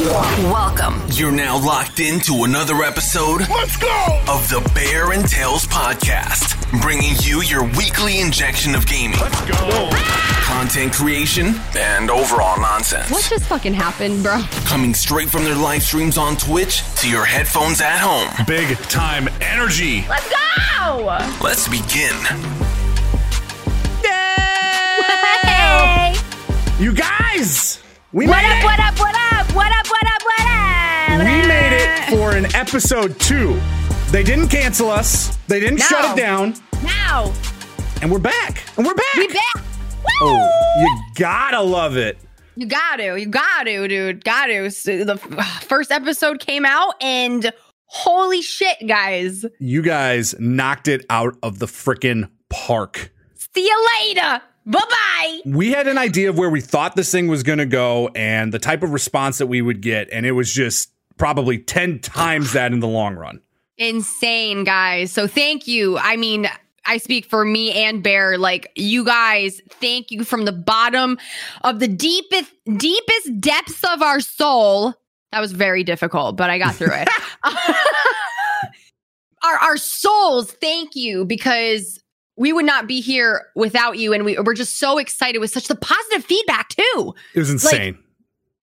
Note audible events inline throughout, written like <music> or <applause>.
Welcome. You're now locked into another episode. Let's go of the Bear and Tails podcast, bringing you your weekly injection of gaming. Let's go. Content creation and overall nonsense. What just fucking happened, bro? Coming straight from their live streams on Twitch to your headphones at home. Big time energy. Let's go! Let's begin. Hey! You guys, we What made up, it. what up, what up, what up, what up, what up? We made it for an episode two. They didn't cancel us. They didn't No. shut it down, Now, and we're back. And we're back. we back. Oh, Woo! Oh, you gotta love it. You got to, you got to, dude. Got to. So the <sighs> first episode came out, and holy shit, guys. You guys knocked it out of the frickin' park. See you later. Bye bye. We had an idea of where we thought this thing was gonna go and the type of response that we would get, and it was just probably 10 times that in the long run. Insane, guys. So thank you. I mean, I speak for me and Bear. Like you guys, thank you from the bottom of the deepest, deepest depths of our soul. That was very difficult, but I got through it. <laughs> <laughs> our our souls, thank you because we would not be here without you, and we we're just so excited with such the positive feedback too. It was insane.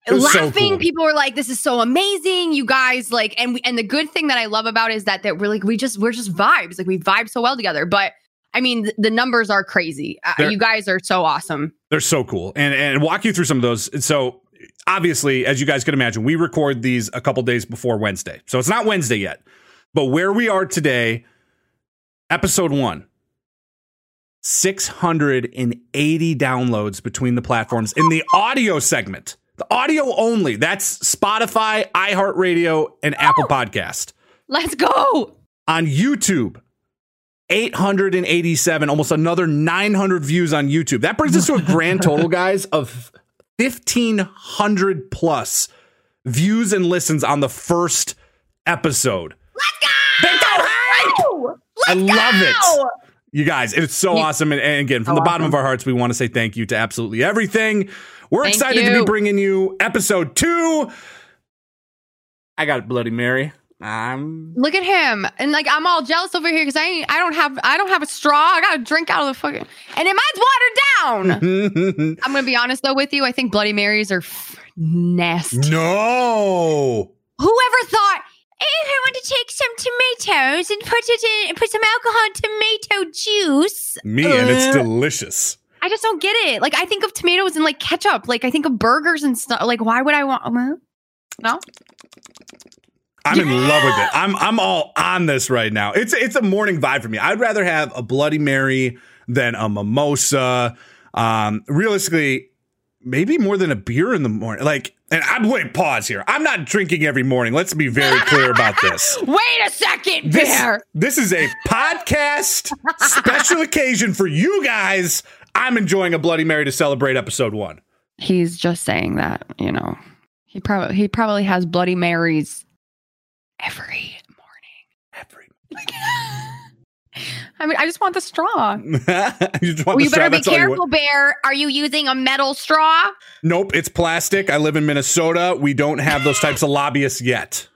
It was so Laughing, cool. people were like, "This is so amazing, you guys!" Like, and we, and the good thing that I love about it is that that we're like, we just we're just vibes, like we vibe so well together. But I mean, th- the numbers are crazy. Uh, you guys are so awesome. They're so cool. And and walk you through some of those. So obviously, as you guys can imagine, we record these a couple days before Wednesday. So it's not Wednesday yet. But where we are today, episode one. 680 downloads between the platforms in the audio segment. The audio only. That's Spotify, iHeartRadio, and Apple Podcast. Let's go. On YouTube, 887, almost another 900 views on YouTube. That brings us to a grand total, guys, of 1,500 plus views and listens on the first episode. Let's go! I love it. You guys, it's so You- awesome. And, and again, from the bottom awesome. of our hearts, we want to say thank you to absolutely everything. We're Thank excited to be bringing you episode two. I got Bloody Mary. I'm Look at him, and like I'm all jealous over here because I ain't- I don't have I don't have a straw. I got to drink out of the fucking, and it mine's watered down. <laughs> I'm gonna be honest though with you. I think Bloody Marys are f- nasty. no. Whoever thought, if I want to take some tomatoes and put it in, put some alcohol in tomato juice. Me, and it's delicious. I just don't get it. Like I think of tomatoes and like ketchup. Like I think of burgers and stuff. Like why would I want? No, I'm in love with it. <gasps> I'm I'm all on this right now. It's it's a morning vibe for me. I'd rather have a Bloody Mary than a mimosa. Um, realistically, maybe more than a beer in the morning. Like, and I'm wait, pause here. I'm not drinking every morning. Let's be very clear about <laughs> this. wait a second, This, Bear. this is a podcast special occasion for you guys. I'm enjoying a Bloody Mary to celebrate episode one. He's just saying that. You know, he probably he probably has Bloody Marys every morning. Every. I mean, I just want the straw. <laughs> you just want Well, the you straw, better be that's you careful, Bear. Are you using a metal straw? Nope, it's plastic. I live in Minnesota. We don't have those types of lobbyists yet.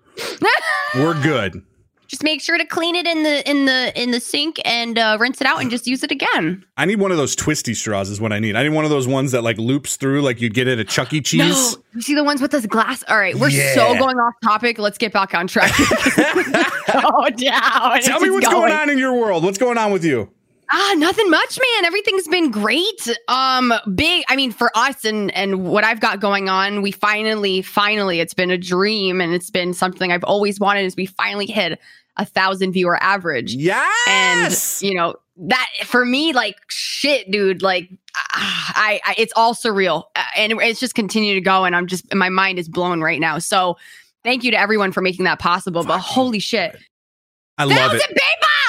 <laughs> We're good. Just make sure to clean it in the in the in the sink and uh, rinse it out and just use it again. I need one of those twisty straws is what I need. I need one of those ones that like loops through like you'd get at a Chuck E. Cheese. No, you see the ones with this glass. All right, we're Yeah. so going off topic. Let's get back on track. <laughs> <laughs> oh, down. Tell me what's going on in your world. What's going on with you? Ah, nothing much, man. Everything's been great. Um, big. I mean, for us and and what I've got going on, we finally, finally, it's been a dream and it's been something I've always wanted. Is we finally hit a thousand viewer average. Yes. and you know that for me like shit dude like I, I it's all surreal Uh, and it's just continue to go and i'm just my mind is blown right now so thank you to everyone for making that possible but holy shit I love it.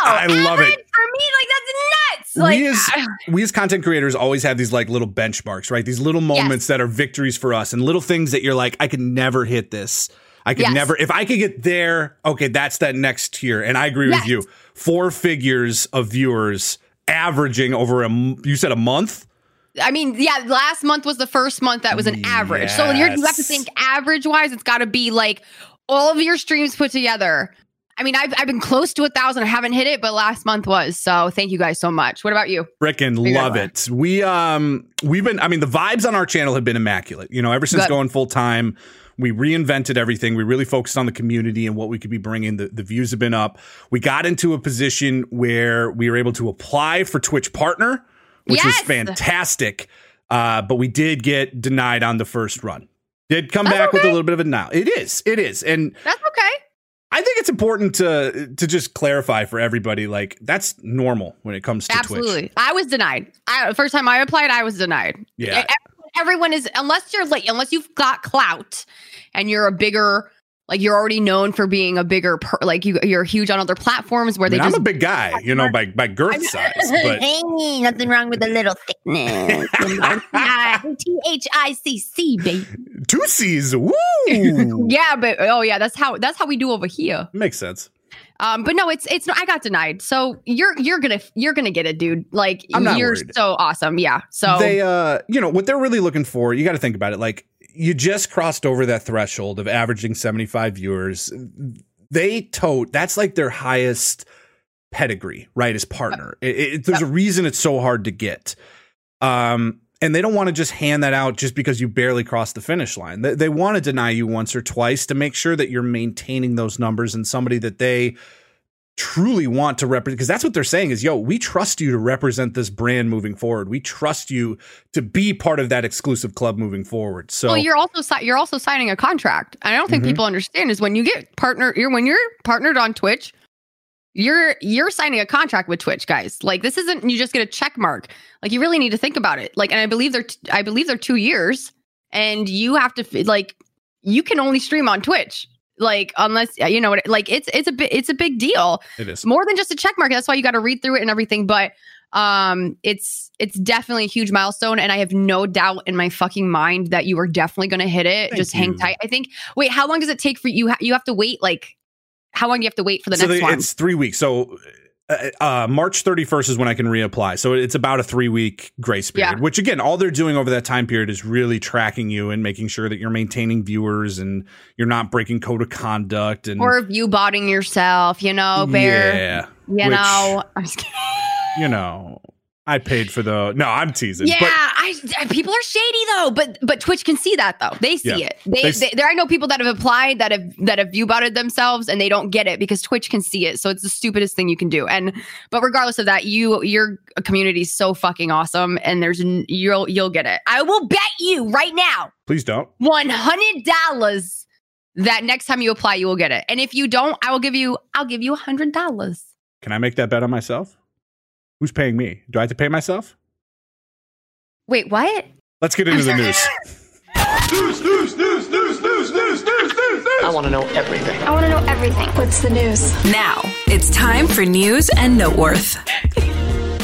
I love it. For me like that's nuts like we as <sighs> we as content creators always have these like little benchmarks, right? These little moments that are victories for us and little things that you're like, I could never hit this. I could Yes. never if I could get there, okay, that's that next tier. And I agree Yes. with you. Four figures of viewers averaging over a, you said a month? I mean, yeah, last month was the first month that was an average. So you're, you have to think average wise, it's got to be like all of your streams put together. I mean, I've, I've been close to a thousand. I haven't hit it, but last month was. So thank you guys so much. What about you? Frickin' love it it. We um we've been I mean the vibes on our channel have been immaculate. You know, ever since Good. going full time, we reinvented everything. We really focused on the community and what we could be bringing. The the views have been up. We got into a position where we were able to apply for Twitch partner, which was fantastic. Uh, but we did get denied on the first run. Did come That's back with a little bit of a now. It is. It is. And That's okay. I think it's important to to just clarify for everybody like that's normal when it comes to Twitch. Absolutely. I was denied. I, the first time I applied, I was denied. Yeah. Everyone, everyone is, unless you're like, unless you've got clout and you're a bigger, like you're already known for being a bigger, per, like you, you're huge on other platforms where I mean, they I'm just a big guy, you know, by by girth size, <laughs> but hey, nothing wrong with a little thickness. <laughs> T H I C C, baby. two C's, <laughs> woo, yeah, but oh yeah, that's how that's how we do over here. makes sense. Um, but no, it's it's I got denied. So you're you're gonna you're gonna get it, dude. Like you're worried. so awesome. Yeah. So They, uh, you know, what they're really looking for. You got to think about it. Like you just crossed over that threshold of averaging 75 viewers. They tote that's like their highest pedigree, right? As partner, It- it- there's a reason it's so hard to get. Um, and they don't want to just hand that out just because you barely crossed the finish line. They, they want to deny you once or twice to make sure that you're maintaining those numbers and somebody that they truly want to represent because that's what they're saying is yo we trust you to represent this brand moving forward we trust you to be part of that exclusive club moving forward so well, you're also si- you're also signing a contract. I don't think Mhm. people understand is when you get partner, you're when you're partnered on Twitch, you're you're signing a contract with Twitch, guys. Like this isn't you just get a check mark. Like you really need to think about it. Like, and I believe they're t- I believe they're two years, and you have to f- like you can only stream on Twitch. Like unless you know what like it's it's a bit it's a big deal. it is more than just a check mark. That's why you got to read through it and everything. But um, it's it's definitely a huge milestone, and I have no doubt in my fucking mind that you are definitely going to hit it. Thank just hang tight. I think. Wait, how long does it take for you? You have to wait like. How long do you have to wait for the so next they- one? it's three weeks so uh, uh, march 31st is when i can reapply so it's about a three week grace period Yeah. which again all they're doing over that time period is really tracking you and making sure that you're maintaining viewers and you're not breaking code of conduct and or you botting yourself, you know, bear. yeah You which, know, I'm just kidding. you know i paid for the no i'm teasing Yeah, but I, I- people are shady though, but but Twitch can see that though. They see Yeah. it. They, They they, there. I know people that have applied that have that have view botted themselves and they don't get it because Twitch can see it. So it's the stupidest thing you can do. And but regardless of that, you your community is so fucking awesome, and there's you'll you'll get it. I will bet you right now please don't one hundred dollars that next time you apply you will get it. And if you don't, I will give you I'll give you a hundred dollars. Can I make that bet on myself? Who's paying me? Do I have to pay myself? Wait, what? Let's get into the news. <laughs> news, news, news, news, news, news, news, news, I want to know everything. I want to know everything. What's the news? Now, it's time for news and noteworth.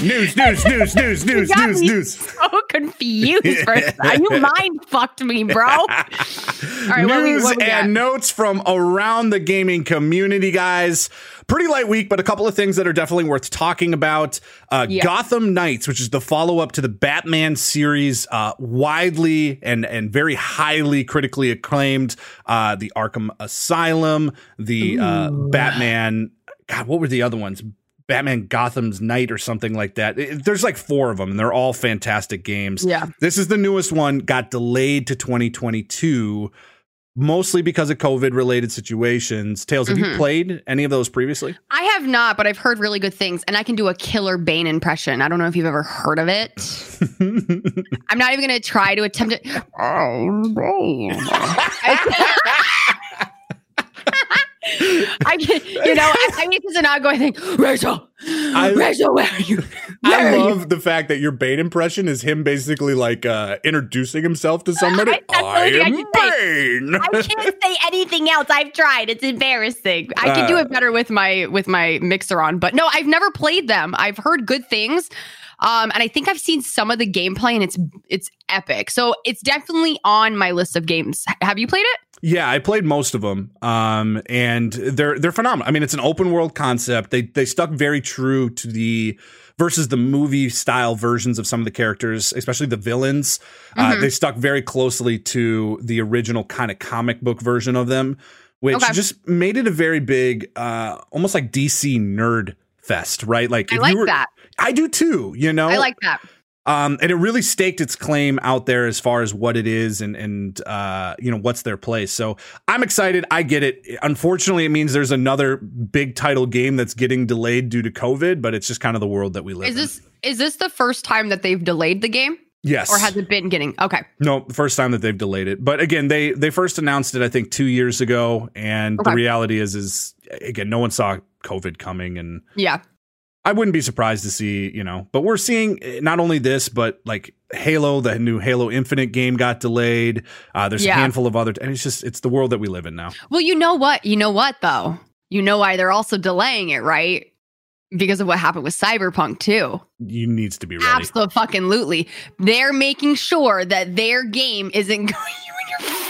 News, news, news, news, news, news, news. so confused. For <laughs> you mind fucked me, bro. <laughs> All right, what we- news what we got? and notes from around the gaming community, guys. Pretty light week, but a couple of things that are definitely worth talking about. Uh, Yeah. Gotham Knights, which is the follow up to the Batman series, uh, widely and and very highly critically acclaimed. Uh, the Arkham Asylum, the uh, Batman. God, what were the other ones? Batman Gotham's Night or something like that. It- there's like four of them, and they're all fantastic games. Yeah. This is the newest one, got delayed to 2022, mostly because of COVID related situations. Tails, have you Mhm. played any of those previously? I have not, but I've heard really good things, and I can do a killer Bane impression. I don't know if you've ever heard of it. <laughs> I'm not even going to try to attempt it. <laughs> Oh, Bane. <laughs> I <laughs> can, you know, I, I mean, it's an ongoing thing. Rachel, I- Rachel, where are you? Where I are you? love the fact that your Bane impression is him basically like uh, introducing himself to somebody. I- I am. Bane. I can't say anything else. I've tried. It's embarrassing. I can do Uh, it better with my with my mixer on, but no, I've never played them. I've heard good things. Um, and I think I've seen some of the gameplay, and it's it's epic. So it's definitely on my list of games. Have you played it? Yeah, I played most of them, um, and they're they're phenomenal. I mean, it's an open world concept. They they stuck very true to the versus the movie style versions of some of the characters, especially the villains. Uh, Mhm. they stuck very closely to the original kind of comic book version of them, which Okay. just made it a very big, uh, almost like DC nerd fest, right? Like I like were, that. I do too. You know, I like that. Um, and it really staked its claim out there as far as what it is and and uh, you know what's their place. So I'm excited. I get it. Unfortunately, it means there's another big title game that's getting delayed due to COVID, but it's just kind of the world that we live Is in. this is this the first time that they've delayed the game, yes, or has it been getting? Okay, no, the first time that they've delayed it. But again, they they first announced it I think two years ago, and the reality is is again no one saw COVID coming and. yeah, I wouldn't be surprised to see, you know, but we're seeing eh, not only this, but like Halo, the new Halo Infinite game got delayed. Uh, there's Yeah. a handful of other, and it's just, it's the world that we live in now. Well, you know what? You know what though? You know why they're also delaying it, right? Because of what happened with Cyberpunk too. You needs to be ready. Absolutely. They're making sure that their game isn't <laughs> going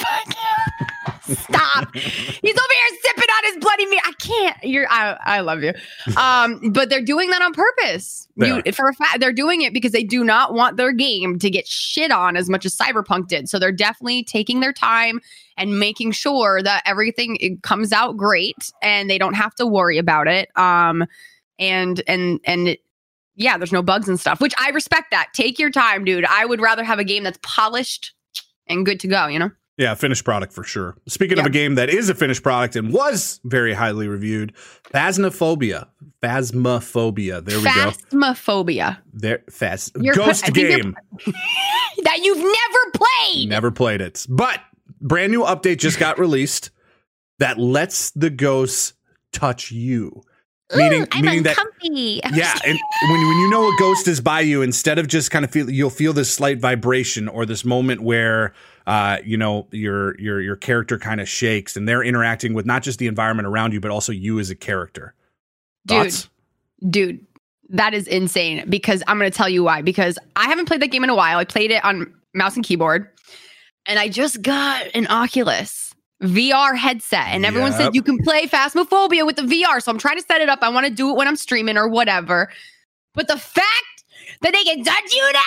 Stop. He's over here sipping on his bloody meat. I can't. You're I I love you. Um, but they're doing that on purpose. You, for a fact, they're doing it because they do not want their game to get shit on as much as Cyberpunk did. So they're definitely taking their time and making sure that everything it comes out great and they don't have to worry about it. Um, and and and it, yeah, there's no bugs and stuff, which I respect that. Take your time, dude. I would rather have a game that's polished and good to go, you know? Yeah, finished product for sure. Speaking of a game that is a finished product and was very highly reviewed, Phasmophobia. Phasmophobia. There we go. Phasmophobia. There, Phas- You're Ghost game. <laughs> That you've never played. Never played it. But brand new update just got released that lets the ghosts touch you. Meaning, I'm meaning that <laughs> yeah, and when when you know a ghost is by you, instead of just kind of feel, you'll feel this slight vibration or this moment where, uh, you know, your your your character kind of shakes, and they're interacting with not just the environment around you, but also you as a character. Dude. Thoughts? Dude, that is insane because I'm going to tell you why. Because I haven't played that game in a while. I played it on mouse and keyboard, and I just got an Oculus VR headset, and everyone Yep. said you can play Phasmophobia with the VR. So I'm trying to set it up. I want to do it when I'm streaming or whatever. But the fact that they can touch you now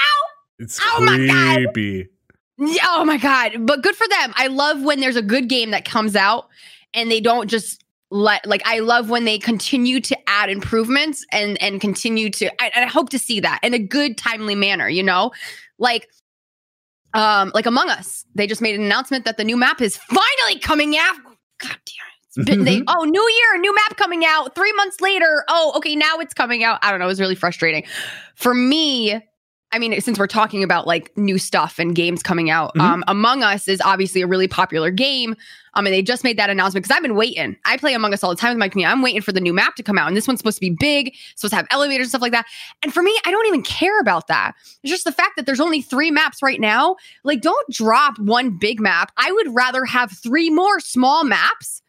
It's Oh my God. Yeah, oh my god! But good for them. I love when there's a good game that comes out and they don't just let like I love when they continue to add improvements and and continue to I, and I hope to see that in a good timely manner, you know? Like um like Among Us. They just made an announcement that the new map is finally coming out. God damn it. Been, they, oh, new year, new map coming out. Three months later. Oh, okay, now it's coming out. I don't know. It was really frustrating. For me, I mean, since we're talking about like new stuff and games coming out, Mhm. um, Among Us is obviously a really popular game. Um, and they just made that announcement because I've been waiting. I play Among Us all the time with my community. I'm waiting for the new map to come out, and this one's supposed to be big, supposed to have elevators and stuff like that. And for me, I don't even care about that. It's just the fact that there's only three maps right now. Like, don't drop one big map. I would rather have three more small maps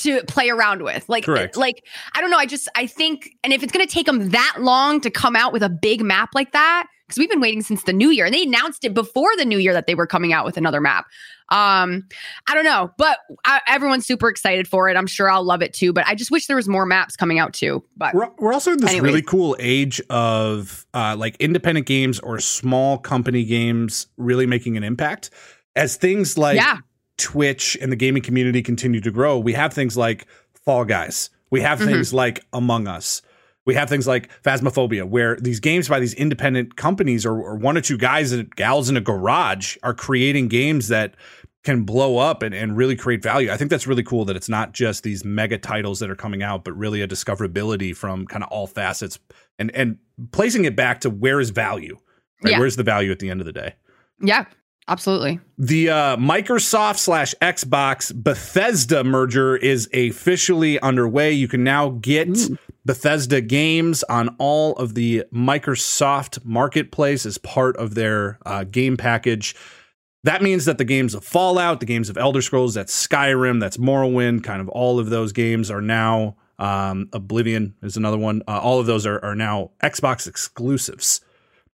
to play around with. Like, Correct. like I don't know. I just I think, and if it's going to take them that long to come out with a big map like that, because we've been waiting since the new year, and they announced it before the new year that they were coming out with another map. Um, I don't know, but I, everyone's super excited for it. I'm sure I'll love it too. But I just wish there was more maps coming out too. But We're, we're also in this Anyways. really cool age of uh, like independent games or small company games really making an impact. As things like yeah, Twitch and the gaming community continue to grow, we have things like Fall Guys. We have Mhm. things like Among Us. We have things like Phasmophobia, where these games by these independent companies or, or one or two guys and gals in a garage are creating games that can blow up and, and really create value. I think that's really cool that it's not just these mega titles that are coming out, but really a discoverability from kind of all facets and and placing it back to where is value? Right? Yeah. Where's the value at the end of the day? yeah, absolutely. The uh, Microsoft slash Xbox Bethesda merger is officially underway. You can now get Bethesda games on all of the Microsoft Marketplace as part of their uh, game package. That means that the games of Fallout, the games of Elder Scrolls, that's Skyrim, that's Morrowind, kind of all of those games are now um, Oblivion is another one. Uh, all of those are, are now Xbox exclusives.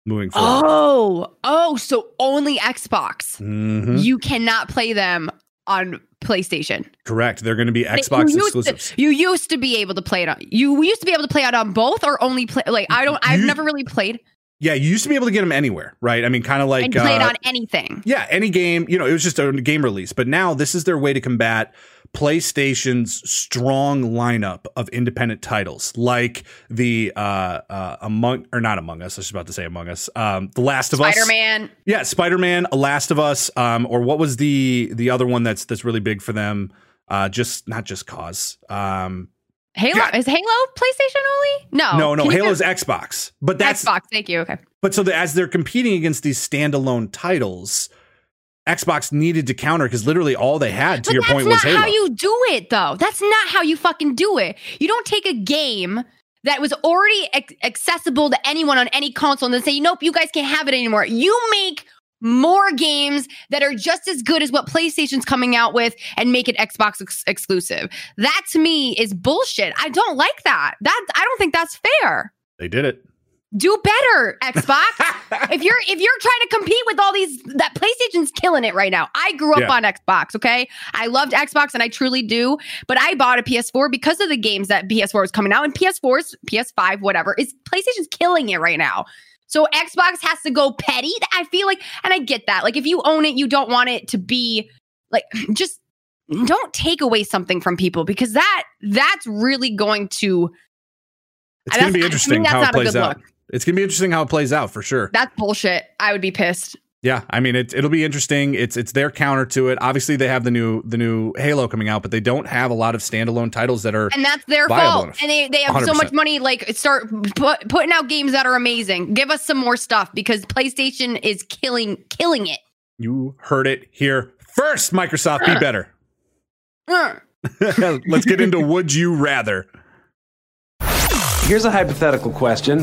Moving forward. Oh, oh, so only Xbox. Mhm. You cannot play them on PlayStation. Correct. They're going to be Xbox you used to- exclusives. you used to be able to play it on. You used to be able to play it on both, or only play. Like I don't. I've You- never really played Yeah, you used to be able to get them anywhere, right? I mean, kind of like and played uh, on anything. Yeah, any game, you know, it was just a game release. But now this is their way to combat PlayStation's strong lineup of independent titles, like the uh uh Among or not Among Us, I was about to say Among Us. Um The Last of Us. Spider Man. Yeah, Spider-Man, A Last of Us, um, or what was the the other one that's that's really big for them? Uh just not just cause. Um Halo God. is Halo PlayStation only? No, no, no, Can Halo's Xbox. But that's Xbox. Thank you. Okay. But so the, as they're competing against these standalone titles, Xbox needed to counter because literally all they had, to but your point, was not Halo. how you do it, though. That's not how you fucking do it. You don't take a game that was already ac- accessible to anyone on any console and then say, nope, you guys can't have it anymore. You make more games that are just as good as what PlayStation's coming out with and make it Xbox ex- exclusive. That to me is bullshit. I don't like that. That I don't think that's fair. they did it. Do better, Xbox. <laughs> if you're if you're trying to compete with all these that PlayStation's killing it right now. I grew up Yeah. on Xbox, okay? I loved Xbox and I truly do, but I bought a PS4 because of the games that PS4 was coming out and PS4's PS5 whatever. Is PlayStation's killing it right now. So Xbox has to go petty. I feel like and I get that. Like if you own it, you don't want it to be like <clears throat> just don't take away something from people because that that's really going to It's going to be I interesting mean, that's how it not a plays good out. look. It's going to be interesting how it plays out for sure. that's bullshit. I would be pissed. Yeah, I mean it, it'll be interesting. It's it's their counter to it. Obviously, they have the new the new Halo coming out, but they don't have a lot of standalone titles that are. and that's their fault. enough. And they, they have so 100%. much money. Like start put, putting out games that are amazing. Give us some more stuff because PlayStation is killing killing it. You heard it here first. Microsoft, be <gasps> better. <laughs> <laughs> Let's get into Would You Rather. Here's a hypothetical question.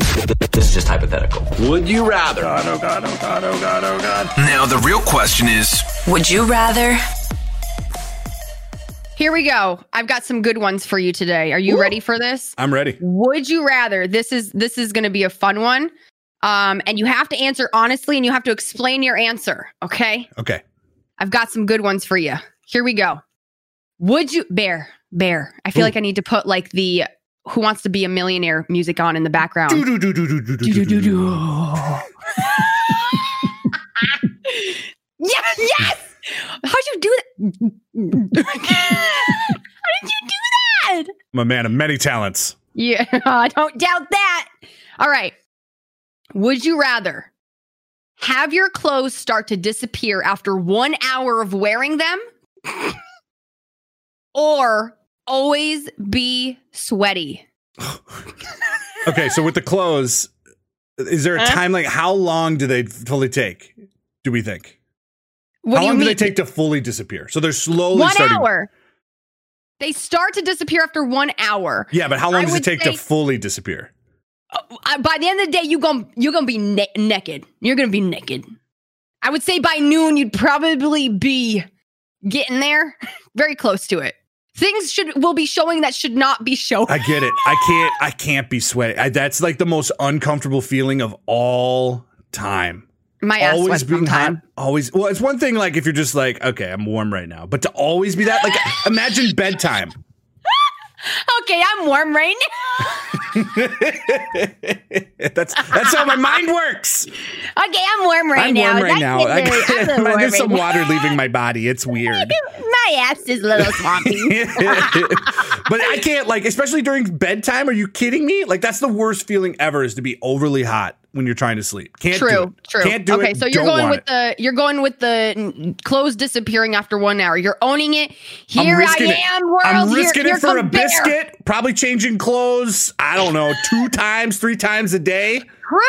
This is just hypothetical. Would you rather? God, oh God, oh God, oh God, oh God. Now, the real question is Would you rather? Here we go. I've got some good ones for you today. Are you ready for this? I'm ready. Would you rather? This is this is going to be a fun one. Um, and you have to answer honestly, and you have to explain your answer. Okay. Okay. I've got some good ones for you. Here we go. Would you bear bear? I feel Ooh. like I need to put like the Who Wants to Be a Millionaire music on in the background. <laughs> Yes, yes. How'd you do that? <laughs> How did you do that? I'm a man of many talents. Yeah, <laughs> I don't doubt that. All right. Would you rather have your clothes start to disappear after one hour of wearing them or always be sweaty? <laughs> Okay, so with the clothes, is there a Huh? time like how long do they fully take? Do we think? What how do you long do mean? they take to fully disappear? So they're slowly one starting. hour. They start to disappear after one hour. Yeah, but how long I does it take say- to fully disappear? Uh, by the end of the day, you going you're gonna be na- naked. You're gonna be naked. I would say by noon you'd probably be getting there, <laughs> very close to it. Things should will be showing that should not be showing. I get it. I can't. I can't be sweaty. I, that's like the most uncomfortable feeling of all time. My ass always being hot. Always. Well, it's one thing like if you're just like, okay, I'm warm right now, but to always be that, like, imagine bedtime. Okay, I'm warm right now. <laughs> that's that's how my mind works. Okay, I'm warm right I'm now. <laughs> warm right now. I, Lily. I'm a little warm there's some now. water leaving my body. It's weird. <laughs> My ass is a little swampy. but I can't like, especially during bedtime. Are you kidding me? Like that's the worst feeling ever is to be overly hot when you're trying to sleep. Can't do True, it. true. Can't do okay, it. so you're going with it. the you're going with the clothes disappearing after one hour. You're owning it. Here I it. am, world. I'm risking here it for a Bear. biscuit. Probably changing clothes. I don't know, two <laughs> times, three times a day. True.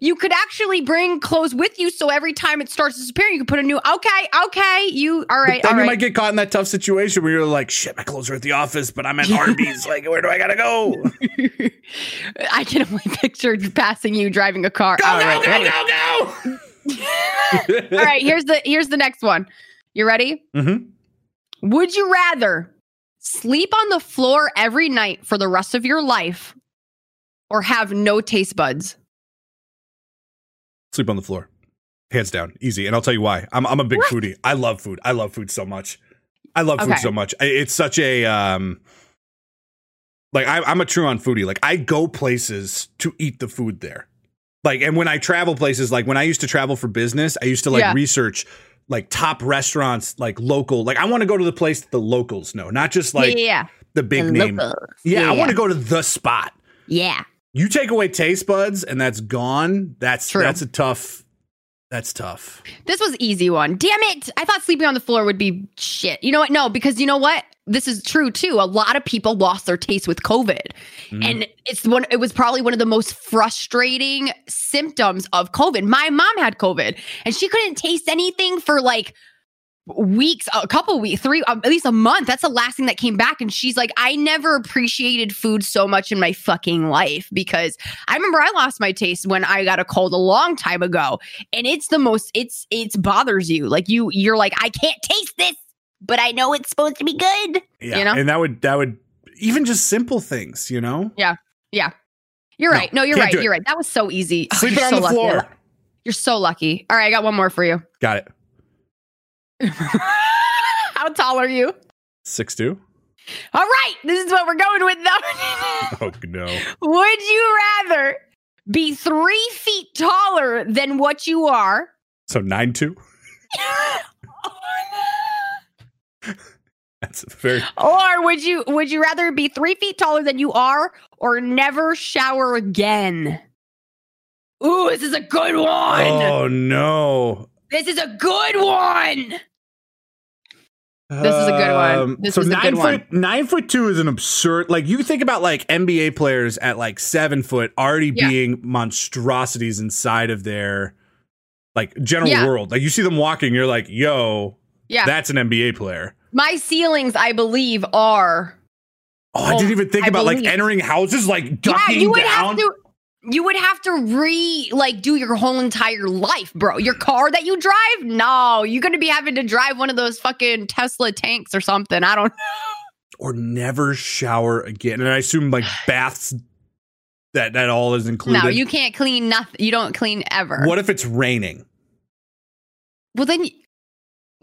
You could actually bring clothes with you, so every time it starts disappearing, you can put a new. Okay, okay. You all right? then all you right. might get caught in that tough situation where you're like, shit, my clothes are at the office, but I'm at <laughs> Arby's. like, where do I gotta go? Go, <laughs> I can only picture passing you driving a car. go, all right, go, ready? go, go. <laughs> all right. Here's the here's the next one. You ready? Mhm. Would you rather sleep on the floor every night for the rest of your life, or have no taste buds? Sleep on the floor. Hands down. Easy. And I'll tell you why. I'm I'm a big foodie. I love food. I love food so much. I love food so much. It's such a um like I, I'm a true on foodie. Like I go places to eat the food there. Like and when I travel places, like when I used to travel for business, I used to like Yeah. research like top restaurants, like local. Like I want to go to the place that the locals know, not just like yeah, the big name. Yeah, I want to go to the spot. yeah. You take away taste buds and that's gone. That's True. that's a tough. That's tough. This was easy one. Damn it! I thought sleeping on the floor would be shit. You know what? No, because you know what? This is true too. A lot of people lost their taste with COVID, Mm-hmm. and it's one. It was probably one of the most frustrating symptoms of COVID. My mom had COVID, and she couldn't taste anything for like weeks, a couple weeks, three, um, at least a month. That's the last thing that came back. And she's like, I never appreciated food so much in my fucking life because I remember I lost my taste when I got a cold a long time ago. And it's the most, it's, it's bothers you. Like you, you're like, I can't taste this, but I know it's supposed to be good. Yeah, You know? and that would that would even just simple things, you know. Yeah. Yeah. You're No, right. No, you're right. You're right. That was so easy. Oh, Sleeping <laughs> you're on so the lucky. floor. You're so lucky. All right. I got one more for you. Got it. <laughs> How tall are you? Six two. All right. This is what we're going with though. <laughs> Oh no. Would you rather be three feet taller than what you are? So nine two. <laughs> That's very. Or would you would you rather be three feet taller than you are or never shower again? Ooh, this is a good one. Oh no. This is a good one. This is a good one. Um, This so is a nine good foot one. nine foot two is an absurd. Like you think about like NBA players at like seven foot already Yeah. being monstrosities inside of their like general Yeah. world. Like you see them walking, you're like, yo, Yeah. that's an NBA player. My ceilings, I believe, are Oh, I Oh, didn't even think I about like entering houses, like Yeah, ducking you would down. have to you would have to re like do your whole entire life, bro. Your car that you drive? No, you're gonna be having to drive one of those fucking Tesla tanks or something. I don't know. or never shower again. And I assume like <sighs> baths that that all is included. No, you can't clean nothing. You don't clean ever. What if it's raining Well then,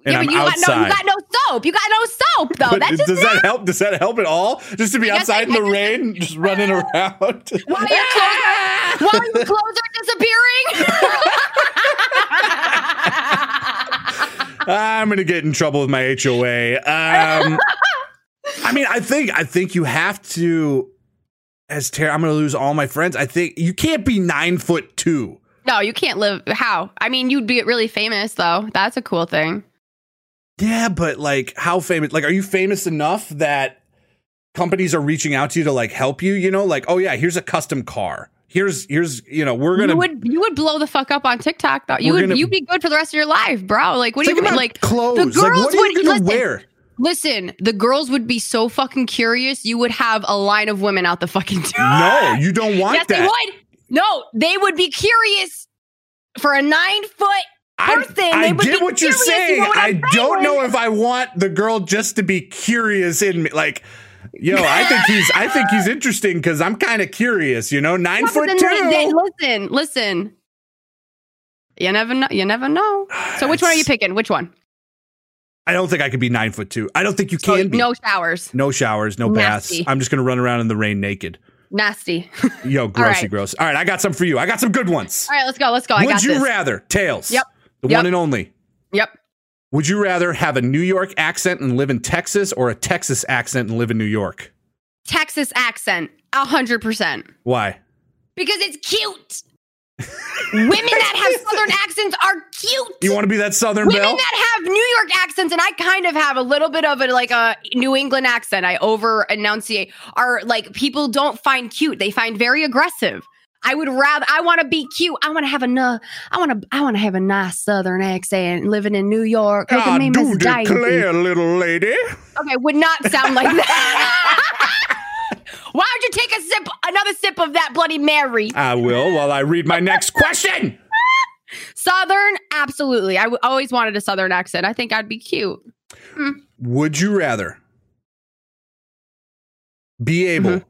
and yeah, I'm but you got no, outside? you got no soap. You got no soap though. But That's just does that help? Does that help at all? Just to be I outside in the rain, just running <laughs> around. while your clothes, <laughs> while your clothes are disappearing. <laughs> I'm gonna get in trouble with my HOA. Um, I mean, I think I think you have to. As Tara, I'm gonna lose all my friends. I think you can't be nine foot two. no, you can't live. How? I mean, you'd be really famous though. That's a cool thing. Yeah, but like, how famous? Like, are you famous enough that companies are reaching out to you to like help you? You know, like, oh yeah, here's a custom car. Here's here's you know we're gonna you would you would blow the fuck up on TikTok though. You would gonna- you'd be good for the rest of your life, bro. Like what do you mean? Like clothes. the like, girls what are you would- gonna listen. wear? listen, the girls would be so fucking curious. You would have a line of women out the fucking door. No, you don't <laughs> want yes, that. they would. No, they would be curious for a nine foot person. I would get what you're saying. what I don't saying? know if I want the girl just to be curious in me. Like, yo, I think <laughs> he's I think he's interesting because I'm kind of curious. You know, nine but foot then two. listen, listen. You never know. You never know. <sighs> So which one are you picking? Which one? I don't think I could be nine foot two. I don't think you So can be. no showers. No showers, no Nasty. baths. I'm just gonna run around in the rain naked. Nasty. Yo, <laughs> grossy right. gross. All right, I got some for you. I got some good ones. All right, let's go. Let's go. I Would got you this. rather tails? Yep. The Yep. one and only. yep. Would you rather have a New York accent and live in Texas, or a Texas accent and live in New York? Texas accent. A hundred percent. Why? Because it's cute. Women that have <laughs> southern accents are cute. You want to be that Southern Women belle? that have New York accents, and I kind of have a little bit of a like a New England accent. I over enunciate. Are like people don't find cute; they find very aggressive. I would rather. I want to be cute. I want to have a. nu- I want to. I want to have a nice Southern accent living in New York. Look I at me, do Miss declare, little lady. Okay, would not sound like that. <laughs> Why don't you take a sip, another sip of that Bloody Mary? I will while I read my next question. <laughs> Southern, absolutely. I w- always wanted a Southern accent. I think I'd be cute. Would you rather be able Mm-hmm.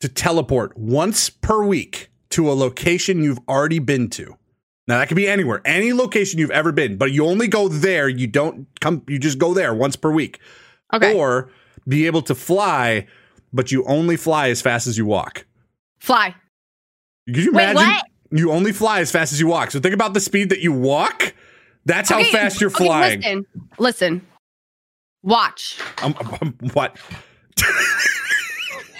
to teleport once per week to a location you've already been to? Now that could be anywhere, any location you've ever been, but you only go there. You don't come. You just go there once per week. Okay. Or be able to fly, but you only fly as fast as you walk. Fly. Could you Wait, imagine? what? You only fly as fast as you walk. So think about the speed that you walk. That's how Okay, fast you're okay, flying. listen. Listen. Watch. Um, um, what? <laughs>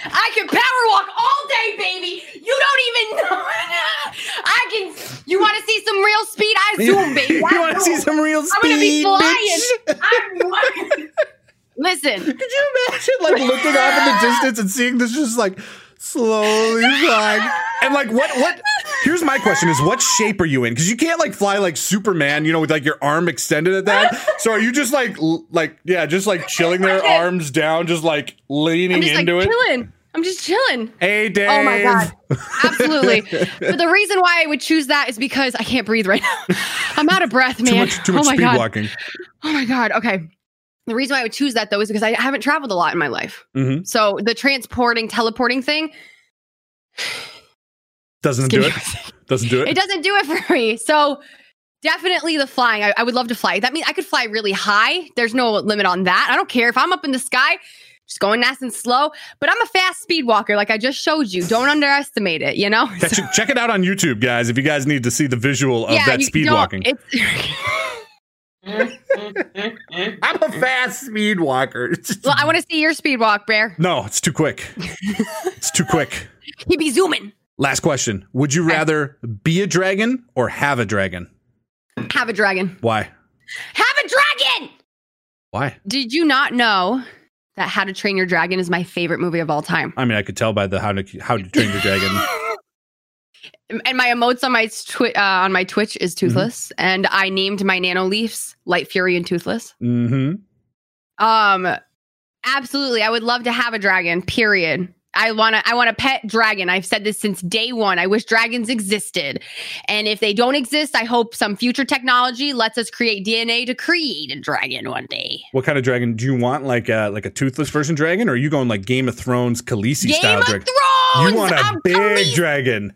I can power walk all day, baby. You don't even know. <laughs> I can. You want to see some real speed? I <laughs> zoom, baby. you I want to see some real speed? I'm gonna be flying. <laughs> I'm Listen, Could you imagine like looking off in the distance and seeing this just like slowly flying? And like what what here's my question is what shape are you in? Because you can't like fly like Superman, you know, with like your arm extended at that. So are you just like l- like yeah, just like chilling there, arms down, just like leaning I'm just like into it? chilling. I'm just chilling. Hey Dave. Oh my god, <laughs> absolutely. but the reason why I would choose that is because I can't breathe right now. <laughs> I'm out of breath, man. Too much too oh much oh my speed god. walking. Oh my god. Okay. The reason why I would choose that though is because I haven't traveled a lot in my life. Mhm. So the transporting, teleporting thing, Doesn't do it. Doesn't do it. it doesn't do it for me. So definitely the flying. I, I would love to fly. That means I could fly really high. There's no limit on that. I don't care if I'm up in the sky, just going nice and slow. But I'm a fast speed walker, like I just showed you. Don't <laughs> underestimate it. You know. Check, it- check it out on YouTube, guys. If you guys need to see the visual of that you speed walking. It's <laughs> <laughs> Mm-hmm. I'm a fast speed walker. <laughs> Well, I want to see your speed walk, Bear. no, it's too quick. it's too quick. He be zooming. Last question. Would you rather be a dragon or have a dragon? Have a dragon. Why? Have a dragon. Why? Did you not know that How to Train Your Dragon is my favorite movie of all time? I mean, I could tell by the how to how to train your dragon. <laughs> And my emotes on my twi- uh, on my Twitch is Mm-hmm. Toothless, and I named my Nanoleafs Light Fury and Toothless. mm-hmm. Um, absolutely, I would love to have a dragon. Period. I want to. I want a pet dragon. I've said this since day one. I wish dragons existed, and if they don't exist, I hope some future technology lets us create DNA to create a dragon one day. What kind of dragon do you want? Like a like a toothless version dragon, or are you going like Game of Thrones Khaleesi Game style of dragon? Thrones. You want a I'm big Khaleesi- dragon?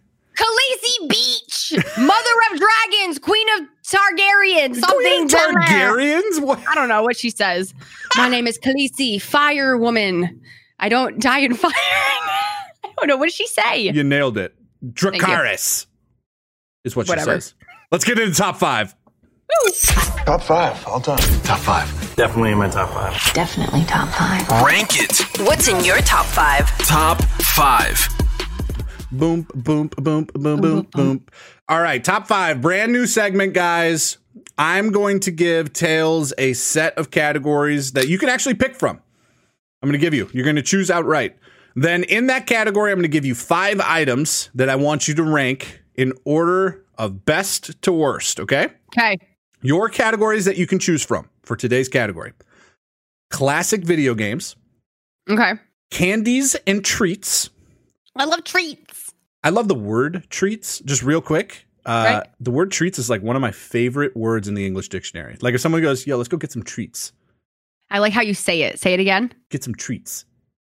Khaleesi Beach, Mother of Dragons, Queen of Targaryen, something. Queen down. Targaryens? What? I don't know what she says. My name is Khaleesi, Fire Woman. I don't die in <laughs> fire. I don't know. What does she say? You nailed it. Dracarys is what Whatever. she says. Let's get into top five. Top five, all time. Top five. Definitely in my top five. Definitely top five. Rank it. What's in your top five? Top five. Boom, boom, boom, boom, boom, boom. All right, top five, brand new segment, guys. I'm going to give Tails a set of categories that you can actually pick from. I'm going to give you. You're going to choose outright. Then in that category, I'm going to give you five items that I want you to rank in order of best to worst. Okay. Okay. Your categories that you can choose from for today's category classic video games, Okay. candies and treats. I love treats. I love the word treats. Just real quick, uh, Right. the word treats is like one of my favorite words in the English dictionary. Like if someone goes, "Yo, let's go get some treats," I like how you say it. Say it again. get some treats.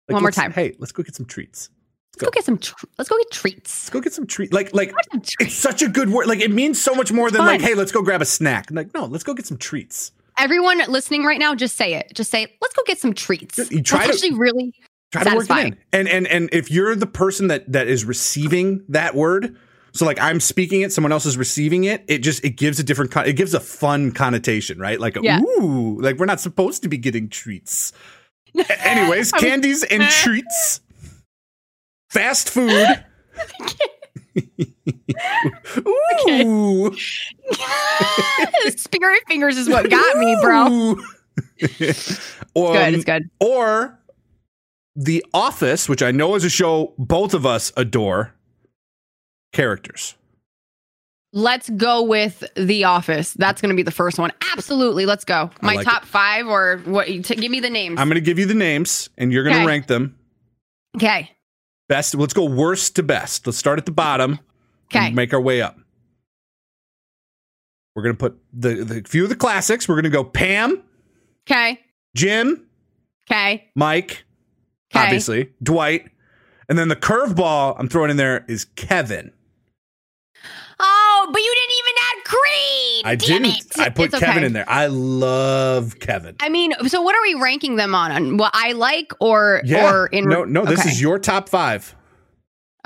Like, One more time. Hey, let's go get some treats. Let's go get some. Tr- let's go get treats. Let's go get some treats. Like, like it's such a good word. Like it means so much more than fun. like, hey, let's go grab a snack. Like, no, let's go get some treats. Everyone listening right now, just say it. Just say, "Let's go get some treats." You try That's to- actually really. Try to work it in. And and and if you're the person that that is receiving that word, so like I'm speaking it, someone else is receiving it. It just it gives a different. Con- it gives a fun connotation, right? Like, a, Yeah. ooh, like we're not supposed to be getting treats. <laughs> Anyways, candies and <laughs> treats, fast food. <laughs> Ooh. Spirit fingers is what got me, bro. Ooh. Um, Good. It's good. Or The Office, which I know is a show both of us adore. Characters. Let's go with The Office. That's going to be the first one. Absolutely. Let's go. My like top five, or what? T- give me the names. I'm going to give you the names, and you're going to Okay. rank them okay. best. Let's go worst to best. Let's start at the bottom. Okay. make our way up. We're going to put the, the few of the classics. We're going to go Pam, Okay. Jim, Okay. Mike, Okay. obviously, Dwight, and then the curveball I'm throwing in there is Kevin. Oh, but you didn't even add green. I Damn didn't. it. I put It's okay. Kevin in there. I love Kevin. I mean, so what are we ranking them on? On what I like or Yeah. or in no, no. This okay. is your top five.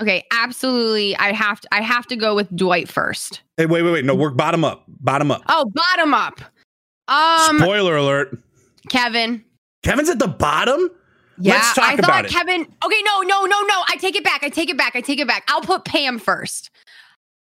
Okay, absolutely. I have to I have to go with Dwight first. Hey, wait, wait, wait. No, work bottom up. Bottom up. Oh, bottom up. Um Spoiler alert. Kevin. Kevin's at the bottom. Yeah, Let's talk I thought about it. Kevin. Okay, no, no, no, no. I take it back. I take it back. I take it back. I'll put Pam first.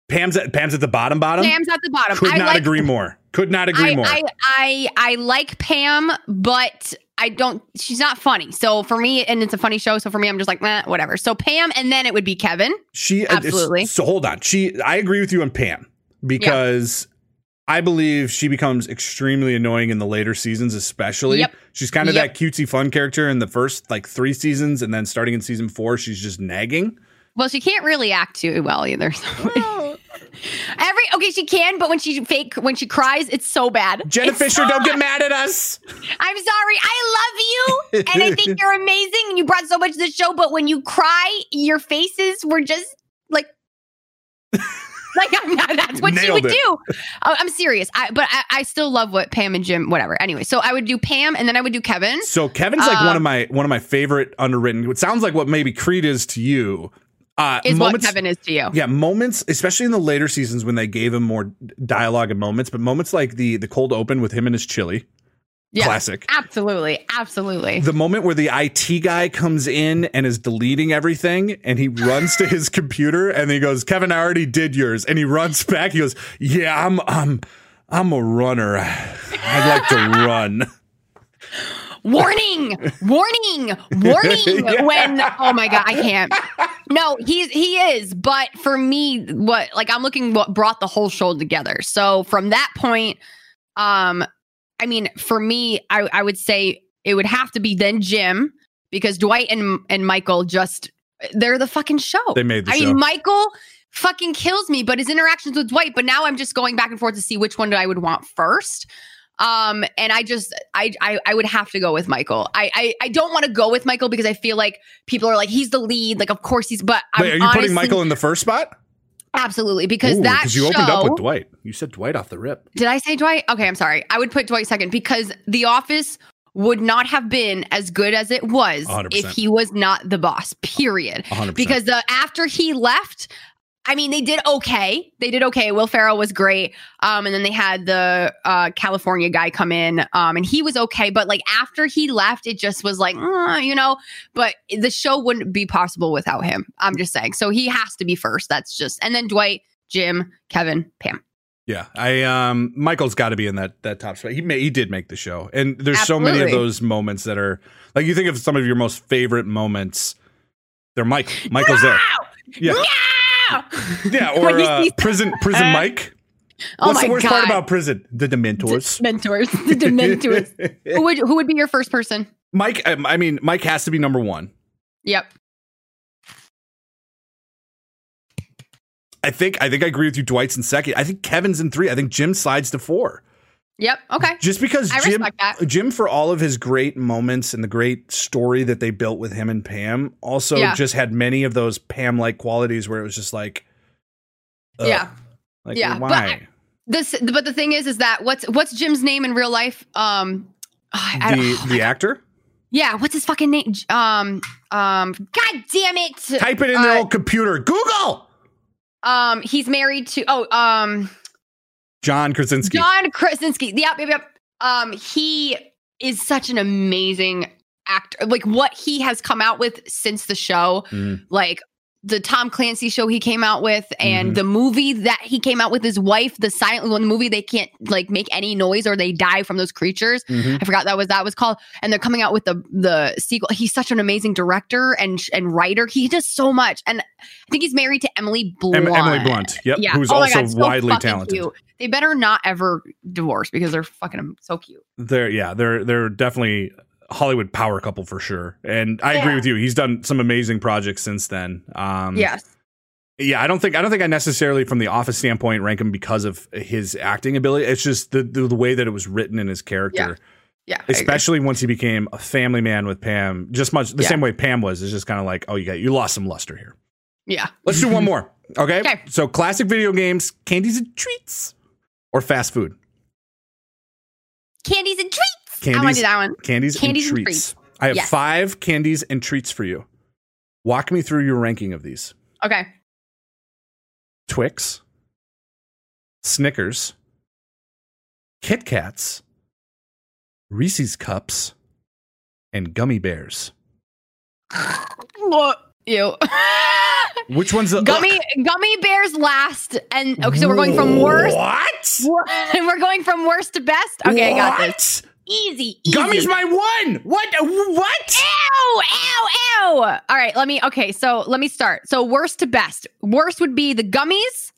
Pam's at Pam's at the bottom. Bottom. Pam's at the bottom. Could I not like, agree more. Could not agree I, more. I, I I like Pam, but I don't. She's not funny. So for me, and it's a funny show. So for me, I'm just like, eh, whatever. So Pam, and then it would be Kevin. She uh, Absolutely. So hold on. She I agree with you on Pam because I believe she becomes extremely annoying in the later seasons, especially. Yep. She's kind of Yep. that cutesy fun character in the first like three seasons, and then starting in season four, she's just nagging. Well, she can't really act too well either. So. <laughs> Every okay, she can, but when she fake when she cries, it's so bad. Jenna It's Fischer, so don't get mad at us. <laughs> I'm sorry. I love you and I think <laughs> you're amazing and you brought so much to the show, but when you cry, your faces were just like <laughs> like I'm not, that's what she would it. do. Oh, I'm serious. I, but I, I still love what Pam and Jim, whatever. Anyway, so I would do Pam and then I would do Kevin. So Kevin's like Um, one of my one of my favorite underwritten. It sounds like what maybe Creed is to you. Uh, Is moments- what Kevin is to you. Yeah, moments, especially in the later seasons when they gave him more dialogue and moments, but moments like the the cold open with him and his chili, Yeah. classic. Absolutely. Absolutely. The moment where the IT guy comes in and is deleting everything and he runs to his <laughs> computer and he goes, Kevin, I already did yours. And he runs back. He goes, Yeah, I'm I'm I'm a runner. I'd like to run. <laughs> warning warning warning <laughs> Yeah. when oh my god i can't no he's he is but for me what like i'm looking what brought the whole show together so from that point um i mean for me i i would say it would have to be then jim because dwight and and michael just they're the fucking show They made the i show. mean michael fucking kills me but his interactions with dwight but now i'm just going back and forth to see which one do i would want first um, and I just I I, I would have to go with Michael. I I, I don't want to go with Michael because I feel like people are like he's the lead. Like of course he's, but I'm are you honestly, putting Michael in the first spot? Absolutely, because Ooh, that you show. opened up with Dwight. You said Dwight off the rip. Did I say Dwight? Okay, I'm sorry. I would put Dwight second because The Office would not have been as good as it was 100%. if he was not the boss. Period. 100%. Because the after he left, I mean, they did okay. They did okay. Will Ferrell was great. Um, and then they had the uh, California guy come in, um, and he was okay. But like after he left, it just was like, uh, you know. But the show wouldn't be possible without him. I'm just saying. So he has to be first. That's just. And then Dwight, Jim, Kevin, Pam. Yeah, I um Michael's got to be in that that top spot. He may, he did make the show, and there's so many of those moments that are like you think of some of your most favorite moments. They're Mike. Michael's there. Yeah, yeah, or uh, prison prison Mike. Oh What's my the worst God. part about prison? The Dementors. Mentors, the Dementors. <laughs> who would who would be your first person? Mike. um, I mean, Mike has to be number one. Yep. I think. I think I agree with you. Dwight's in second. I think Kevin's in three. I think Jim slides to four. Yep. Okay. Just because I Jim, that. Jim, for all of his great moments and the great story that they built with him and Pam, also Yeah. just had many of those Pam-like qualities where it was just like, ugh. Yeah. like Yeah, but why? I- This, but the thing is, is that what's what's Jim's name in real life? Um, I, the the actor, yeah, what's his fucking name? Um, um, God damn it! type it in the Uh, old computer. Google Um, he's married to oh, um, John Krasinski. John Krasinski. Yep, yep, yep. Um, he is such an amazing actor. Like what he has come out with since the show, Mhm. like the Tom Clancy show he came out with, and Mhm. the movie that he came out with his wife, the silent one movie they can't like make any noise or they die from those creatures. Mhm. I forgot that was that was called, and they're coming out with the the sequel. He's such an amazing director and and writer. He does so much, and I think he's married to Emily Blunt. Em- Emily Blunt. Yep, Yeah. who's Oh also God, so widely talented. cute. They better not ever divorce because they're fucking so cute. They're yeah, they're they're definitely Hollywood power couple for sure. And I agree with you. He's done some amazing projects since then. Um, yes. Yeah, I don't think I don't think I necessarily from the office standpoint rank him because of his acting ability. It's just the the, the way that it was written in his character. Yeah. Agree. Especially once he became a family man with Pam, just much the Yeah. same way Pam was. It's just kind of like, oh, you got you lost some luster here. Yeah. Let's do one more. <laughs> Okay. Okay. So classic video games, candies and treats. or fast food? Candies and treats. Candies, I want to do that one. Candies, Candies and and treats. treats. I have Yes. five candies and treats for you. Walk me through your ranking of these. Okay. Twix, Snickers, Kit Kats, Reese's Cups, and Gummy Bears. <laughs> What? Ew. <laughs> Which one's the gummy gummy bears last, and okay, so we're going from worst. What? And <laughs> we're going from worst to best. Okay, I got What? this. Easy, easy. Gummy's my one. What? What? Ow, ow, ow. All right, let me, okay, so let me start. So, worst to best. Worst would be the gummies,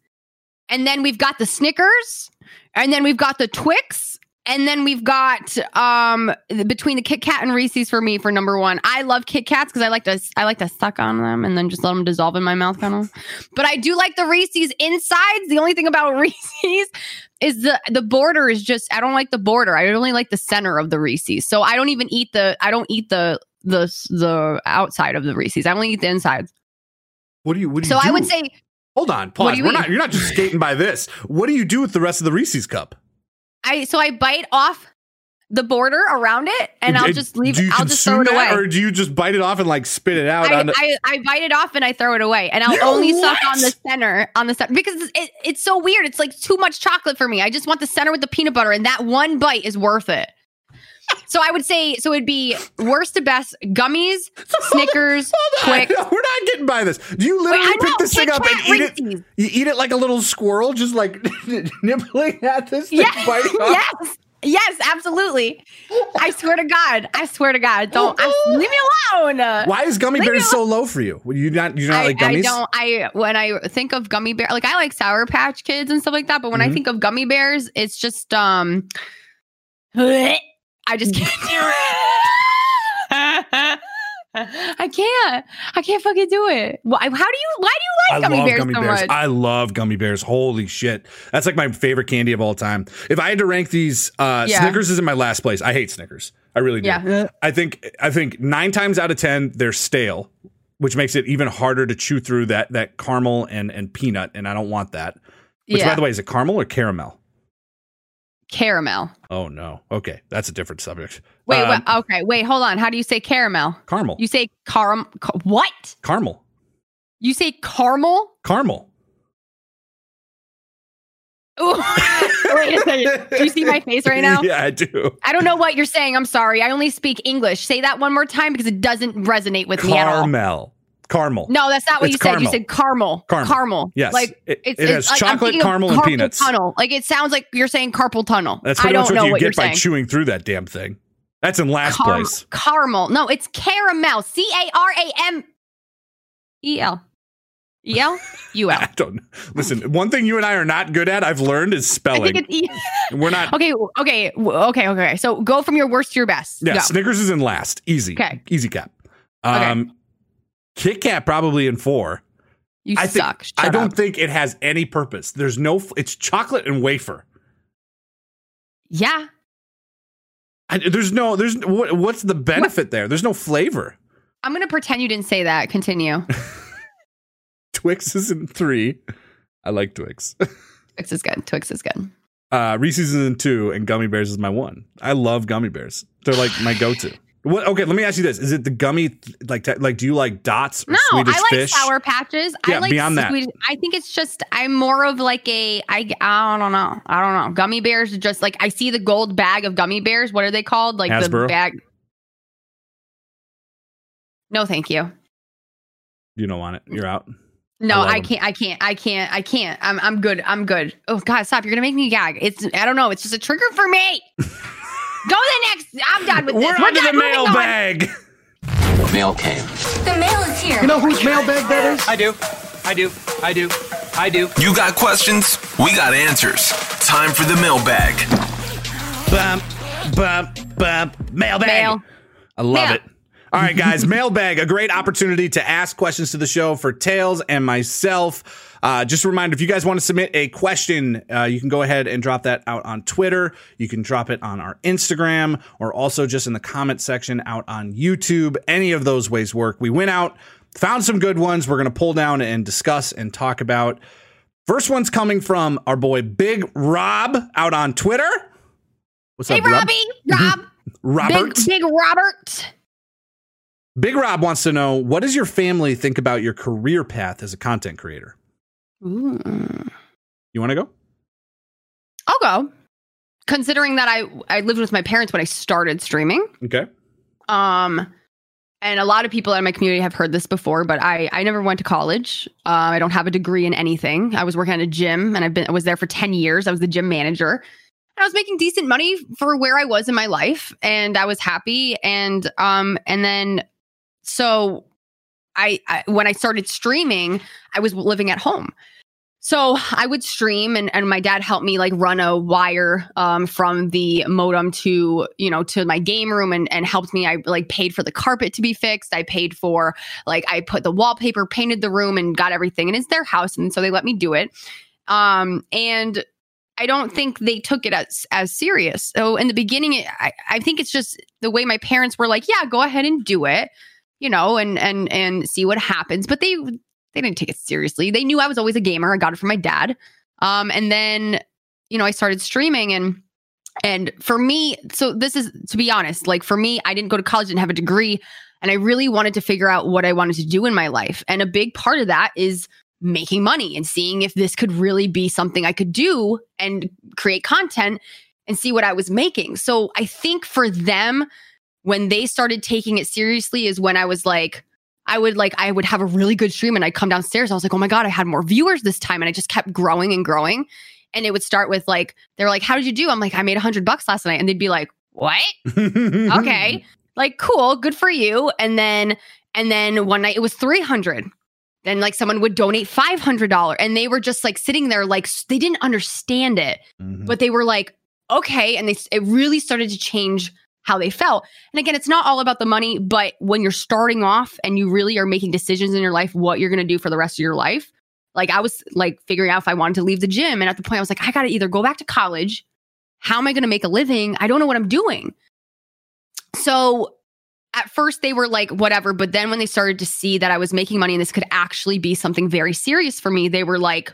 and then we've got the Snickers, and then we've got the Twix, and then we've got um between the Kit Kat and Reese's for me for number one. I love Kit Kats because I like to I like to suck on them and then just let them dissolve in my mouth, kind of. But I do like the Reese's insides. The only thing about <laughs> Reese's is the the border is just I don't like the border. I only like the center of the Reese's. So I don't even eat the I don't eat the the the outside of the Reese's. I only eat the insides. What do you? What do you So you I would say Hold on, pause. We're not. You're not just skating by this. What do you do with the rest of the Reese's cup? I so I bite off the border around it and I'll just leave you I'll just throw it away. or do you just bite it off and like spit it out? I, on the, I, I bite it off and I throw it away, and I'll You only suck on the center, on the center, because it's, it, it's so weird. It's like too much chocolate for me. I just want the center with the peanut butter, and that one bite is worth it. So I would say, so it'd be worst to best: gummies, <laughs> Snickers, Hold on. Twix. We're not getting by this. Do you literally I pick know, this thing up and eat it? You eat it like a little squirrel, just like <laughs> nibbling at this thing, Yes, biting off. yes, yes, absolutely. I swear to God, I swear to God, don't I, leave me alone. Why is gummy Leave bears so low for you? Would you not? You not I, like I gummies? don't. I when I think of gummy bear, like I like Sour Patch Kids and stuff like that. But when Mhm. I think of gummy bears, it's just um, <laughs> I just can't do it. <laughs> I can't. I can't fucking do it. Why? How do you? Why do you like I gummy love bears gummy so bears. much? I love gummy bears. Holy shit. That's like my favorite candy of all time. If I had to rank these, uh, Yeah. Snickers is in my last place. I hate Snickers. I really do. Yeah. I think I think nine times out of ten they're stale, which makes it even harder to chew through that that caramel and and peanut, and I don't want that. Which, by the way, is it caramel or caramel? Caramel. Oh no. Okay, that's a different subject. Wait, Um, wait. Okay. Wait. Hold on. How do you say caramel? caramel. You say caram. Ca- what? caramel. You say caramel? Caramel. <laughs> Wait a second. Do you see my face right now? yeah, I do. I don't know what you're saying. I'm sorry. I only speak English. Say that one more time because it doesn't resonate with me at all. Caramel. Caramel. No, that's not what It's you said. You said caramel. Caramel. Yes. Like It- it's, it it's has like, chocolate, caramel, and carpal peanuts. Tunnel. Like it sounds like you're saying carpal tunnel. That's I pretty don't much know what you what get by saying. chewing through that damn thing. That's in last Car- place. Caramel. No, it's caramel. C A R A M E L. E L <laughs> U L. I don't. Listen, one thing you and I are not good at, I've learned, is I spelling. E. We're not. Okay, okay, okay, okay. So go from your worst to your best. Yeah, Go. Snickers is in last. Easy. Okay. Easy cap. Okay. Um, Kit Kat probably in four. You I think, suck. Shut I don't up. think it has any purpose. There's no. It's chocolate and wafer. Yeah. I, there's no. There's what, what's the benefit there? There's no flavor. I'm gonna pretend you didn't say that. Continue. <laughs> Twix is in three. I like Twix. Twix is good. Twix is good. Uh, Reese's is in two, and Gummy Bears is my one. I love gummy bears. They're like my go-to. <sighs> <laughs> What? Okay, let me ask you this: Is it the gummy like like? Do you like dots or No, Swedish I like fish? sour patches. I Yeah, like beyond that. I think it's just I'm more of like a I I don't know. I don't know. Gummy bears are just like I see the gold bag of gummy bears. What are they called? Like Hasbro? the bag. No, thank you. You don't want it. You're out. No, I I, can't. I can't. I can't. I can't. I'm. I'm good. I'm good. Oh God, stop! You're gonna make me gag. It's. I don't know. It's just a trigger for me. <laughs> Go the next. I'm done with We're this. on to done. the Moving on. mailbag. Mail came. The mail is here. You know whose mailbag that is? I do. I do. I do. I do. You got questions? We got answers. Time for the mailbag. Bum, bum, bum. Mailbag. Mail. I love Mail. it. All right, guys, <laughs> mailbag, a great opportunity to ask questions to the show for Tails and myself. Uh, just a reminder if you guys want to submit a question, uh, you can go ahead and drop that out on Twitter. You can drop it on our Instagram or also just in the comment section out on YouTube. Any of those ways work. We went out, found some good ones we're going to pull down and discuss and talk about. First one's coming from our boy Big Rob out on Twitter. What's Hey, up, Rob? Robbie, Rob, Robert. big, big Robert. Big Rob wants to know what does your family think about your career path as a content creator? Ooh. You want to go? I'll go. Considering that I I lived with my parents when I started streaming. Okay. Um, and a lot of people in my community have heard this before, but I I never went to college. Uh, I don't have a degree in anything. I was working at a gym, and I've been I was there for ten years. I was the gym manager. And I was making decent money for where I was in my life, and I was happy. And um, and then so I, I when I started streaming, I was living at home. So I would stream and, and my dad helped me like run a wire um, from the modem to, you know, to my game room and, and helped me. I like paid for the carpet to be fixed. I paid for like I put the wallpaper, painted the room and got everything. And it's their house. And so they let me do it. Um, and I don't think they took it as as serious. So in the beginning, I, I think it's just the way my parents were like, yeah, go ahead and do it, you know, and and and see what happens. But they they didn't take it seriously. They knew I was always a gamer. I got it from my dad. Um, and then, you know, I started streaming and and for me, so this is to be honest, like for me, I didn't go to college, didn't have a degree, and I really wanted to figure out what I wanted to do in my life. And a big part of that is making money and seeing if this could really be something I could do and create content and see what I was making. So I think for them, when they started taking it seriously, is when I was like, I would like, I would have a really good stream and I'd come downstairs. I was like, oh my God, I had more viewers this time. And I just kept growing and growing. And it would start with like, they're like, how did you do? I'm like, I made a hundred bucks last night. And they'd be like, what? <laughs> okay. Like, cool, good for you. And then, and then one night it was 300. Then like someone would donate $500 and they were just like sitting there, like they didn't understand it, Mhm. but they were like, okay. And they, it really started to change how they felt. And again, it's not all about the money, but when you're starting off and you really are making decisions in your life, what you're going to do for the rest of your life. Like I was like figuring out if I wanted to leave the gym. And at the point I was like, I got to either go back to college. How am I going to make a living? I don't know what I'm doing. So at first they were like, whatever. But then when they started to see that I was making money and this could actually be something very serious for me, they were like,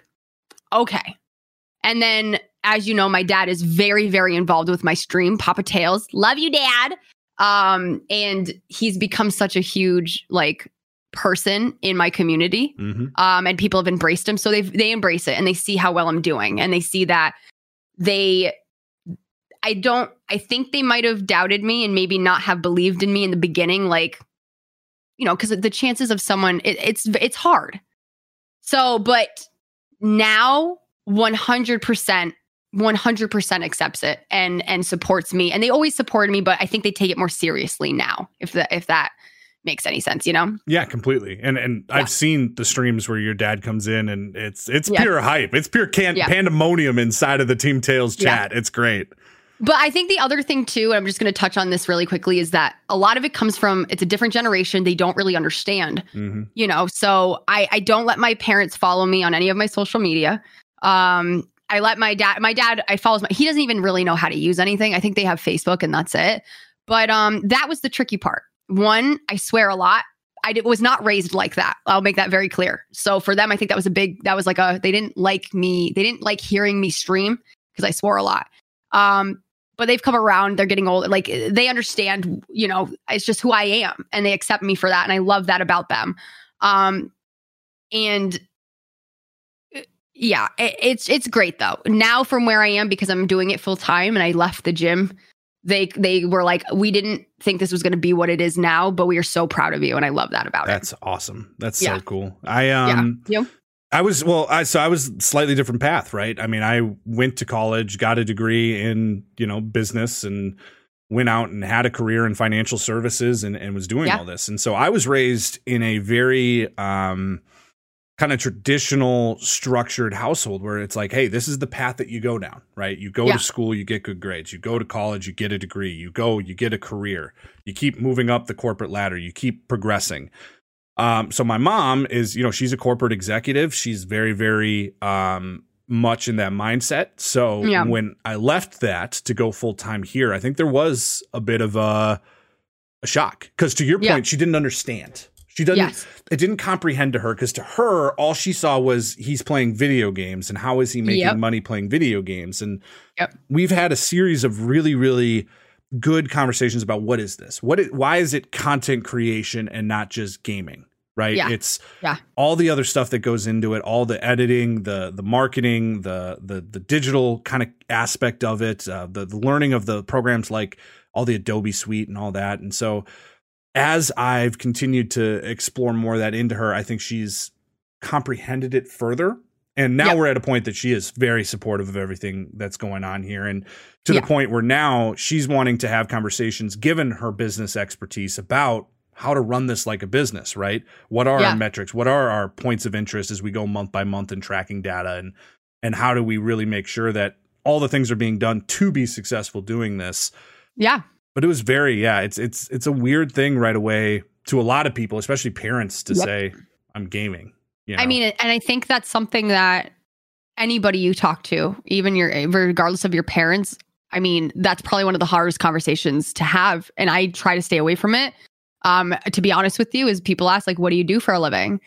okay. And then, as you know, my dad is very, very involved with my stream, Papa Tails. Love you, Dad. Um, and he's become such a huge like person in my community. Mhm. Um, and people have embraced him. So they they embrace it and they see how well I'm doing. And they see that they I don't I think they might have doubted me and maybe not have believed in me in the beginning, like, you know, because the chances of someone it, it's it's hard. So, but now 100% 100% accepts it and and supports me and they always supported me but i think they take it more seriously now if that if that makes any sense you know Yeah, completely. And and Yeah. I've seen the streams where your dad comes in and it's it's Yeah. pure hype. It's pure can- Yeah. pandemonium inside of the Team Tails chat. It's great. But I think the other thing too, and I'm just going to touch on this really quickly, is that a lot of it comes from it's a different generation. They don't really understand, hmm you know. So I I don't let my parents follow me on any of my social media. Um, I let my dad. My dad, I follows my. He doesn't even really know how to use anything. I think they have Facebook and that's it. But um, that was the tricky part. One, I swear a lot. I did, was not raised like that. I'll make that very clear. So for them, I think that was a big. That was like a. They didn't like me. They didn't like hearing me stream because I swore a lot. Um, but they've come around. They're getting older. Like they understand. You know, it's just who I am, and they accept me for that, and I love that about them. Um, and yeah, it, it's it's great though. Now from where I am because I'm doing it full time, and I left the gym. They they were like, we didn't think this was going to be what it is now, but we are so proud of you, and I love that about it. That's awesome. That's Yeah. so cool. I um Yeah, you. I was well, I so I was slightly different path, right? I mean, I went to college, got a degree in, you know, business and went out and had a career in financial services and, and was doing Yeah. all this. And so I was raised in a very um kind of traditional structured household where it's like, hey, this is the path that you go down, right? You go Yeah. to school, you get good grades. You go to college, you get a degree. You go, you get a career. You keep moving up the corporate ladder. You keep progressing. Um, so my mom is, you know, she's a corporate executive. She's very, very um, much in that mindset. So Yeah. when I left that to go full time here, I think there was a bit of a, a shock because to your Yeah. point, she didn't understand. She doesn't. Yes. It didn't comprehend to her because to her, all she saw was he's playing video games and how is he making Yep. money playing video games? And Yep. we've had a series of really, really good conversations about what is this? What? Is, why is it content creation and not just gaming? Right? Yeah. It's Yeah. all the other stuff that goes into it, all the editing, the the marketing, the the the digital kind of aspect of it, uh, the the learning of the programs like all the Adobe Suite and all that. And so as I've continued to explore more of that into her, I think she's comprehended it further. And now we're at a point that she is very supportive of everything that's going on here. And to Yeah. the point where now she's wanting to have conversations, given her business expertise, about how to run this like a business, right? What are Yeah. our metrics? What are our points of interest as we go month by month and tracking data? And and how do we really make sure that all the things are being done to be successful doing this? Yeah. But it was very yeah it's it's it's a weird thing right away to a lot of people especially parents to Yep. say i'm gaming you I mean, and I think that's something that anybody you talk to, even your, regardless of your parents, I mean, that's probably one of the hardest conversations to have. And I try to stay away from it. Um, to be honest with you, is people ask like, "What do you do for a living?"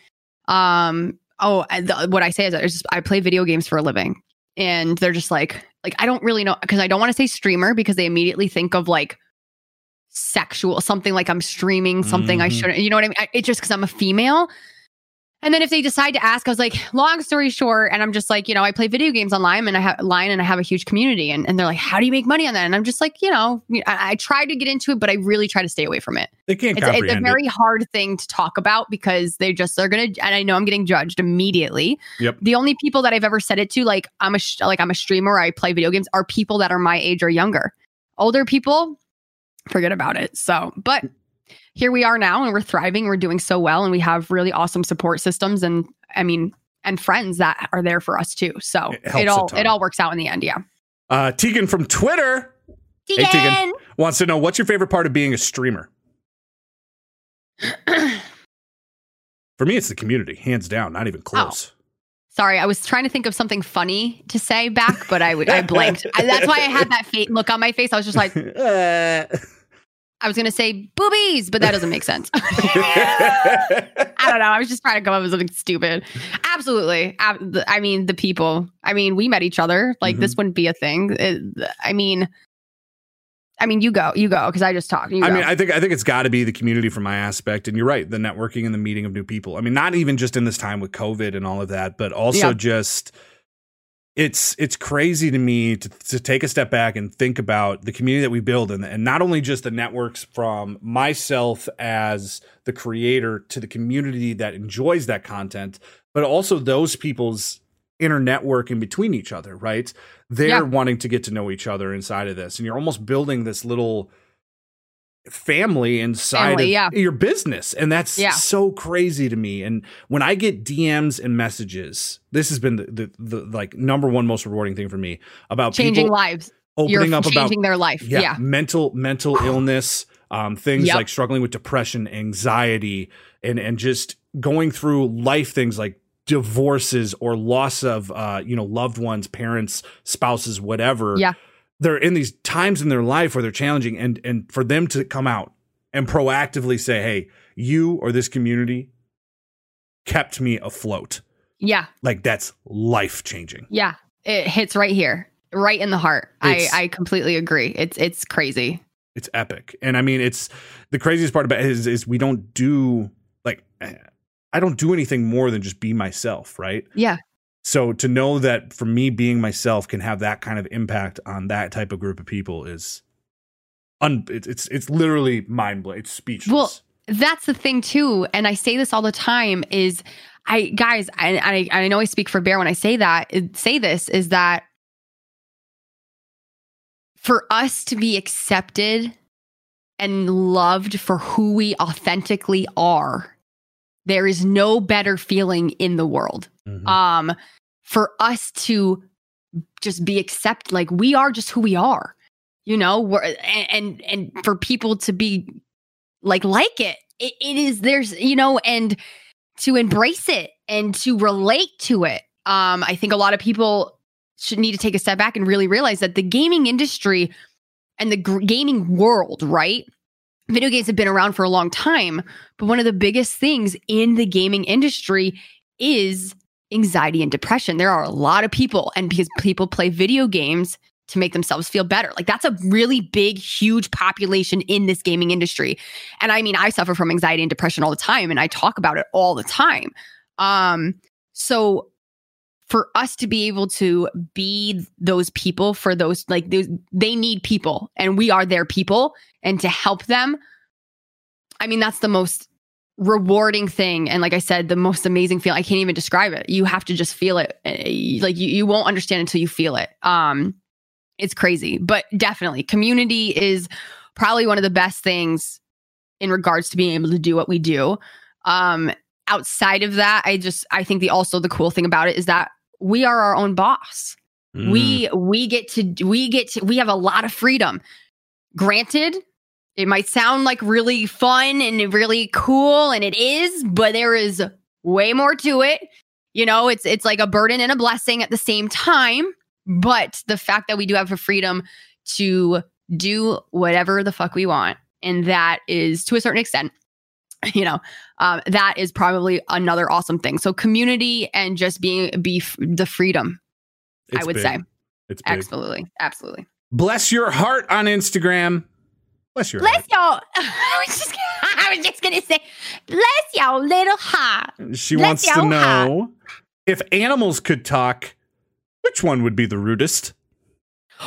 Um, oh, the, what I say is, I just I play video games for a living, and they're just like, like I don't really know because I don't want to say streamer because they immediately think of like sexual something like I'm streaming something I Mhm. shouldn't. You know what I mean? I, it's just because I'm a female. And then if they decide to ask, I was like, long story short, and I'm just like, you know, I play video games online and I have line and I have a huge community. And, and they're like, how do you make money on that? And I'm just like, you know, I, I try to get into it, but I really try to stay away from it. they can't It's, it's a very it hard thing to talk about because they just they're gonna. And I know I'm getting judged immediately. Yep. The only people that I've ever said it to, like I'm a sh- like I'm a streamer, I play video games, are people that are my age or younger. Older people, forget about it. So, but here we are now, and we're thriving. We're doing so well, and we have really awesome support systems, and I mean, and friends that are there for us too. So It it, all it all works out in the end. Yeah. uh tegan from twitter Hey, Tegan. Tegan. wants to know what's your favorite part of being a streamer <clears throat> for me it's the community hands down not Oh. even close Sorry, I was trying to think of something funny to say back, but I would I blanked. I, that's why I had that fa- look on my face. I was just like, Uh, <laughs> I was gonna say boobies, but that doesn't make sense. <laughs> I don't know. I was just trying to come up with something stupid. Absolutely. Ab- I mean, the people. I mean, we met each other. Like this wouldn't be a thing. It- I mean, I mean, you go, you go, because I just talked. I go. mean, I think I think it's got to be the community from my aspect, and you're right, the networking and the meeting of new people. I mean, not even just in this time with COVID and all of that, but also Yeah. just it's it's crazy to me to, to take a step back and think about the community that we build, and and not only just the networks from myself as the creator to the community that enjoys that content, but also those people's inner network in between each other, right? They're Yeah. wanting to get to know each other inside of this, and you're almost building this little family inside Family, of yeah. your business and that's Yeah. so crazy to me and when i get dms and messages this has been the, the, the like number one most rewarding thing for me about changing lives. opening You're up about changing their life. yeah, Yeah. mental mental illness um things Yep. like struggling with depression anxiety and and just going through life things like divorces or loss of uh you know loved ones parents spouses whatever Yeah. they're in these times in their life where they're challenging and and for them to come out and proactively say hey you or this community kept me afloat Yeah. like that's life changing Yeah. It hits right here, right in the heart. I, I completely agree. It's it's crazy. it's epic and i mean it's the craziest part about it is, is we don't do like i don't do anything more than just be myself right Yeah. so to know that for me being myself can have that kind of impact on that type of group of people is un it's it's, literally mind blowing it's speechless Well, that's the thing too and i say this all the time is i guys I, I i know i speak for bear when i say that say this is that for us to be accepted and loved for who we authentically are there is no better feeling in the world Mhm. um for us to just be accept like we are just who we are you know we're, and, and and for people to be like like it. it it is there's you know and to embrace it and to relate to it um i think a lot of people should need to take a step back and really realize that the gaming industry and the gr- gaming world right video games have been around for a long time, but one of the biggest things in the gaming industry is anxiety and depression. There are a lot of people, and because people play video games to make themselves feel better. Like that's a really big, huge population in this gaming industry. And I mean, I suffer from anxiety and depression all the time, and I talk about it all the time. Um, so for us to be able to be those people for those like those, they need people and we are their people and to help them. I mean that's the most rewarding thing and like i said the most amazing feeling i can't even describe it. You have to just feel it. Eh, like you, you won't understand until you feel it. Um it's crazy but definitely community is probably one of the best things in regards to being able to do what we do. Um outside of that i just i think the also the cool thing about it is that we are our own boss. Mm. we we get to we get to we have a lot of freedom. Granted it might sound like really fun and really cool and it is but there is way more to it. You know it's it's like a burden and a blessing at the same time but the fact that we do have the freedom to do whatever the fuck we want and that is to a certain extent <laughs> you know um, that is probably another awesome thing so community and just being be f- the freedom I would big. say. It's big. Absolutely. Absolutely. Bless your heart on Instagram. Bless your Bless y'all. <laughs> I was just, I was just gonna say, bless y'all little heart. heart. She Bless wants to know if animals could talk, which one would be the rudest? <gasps>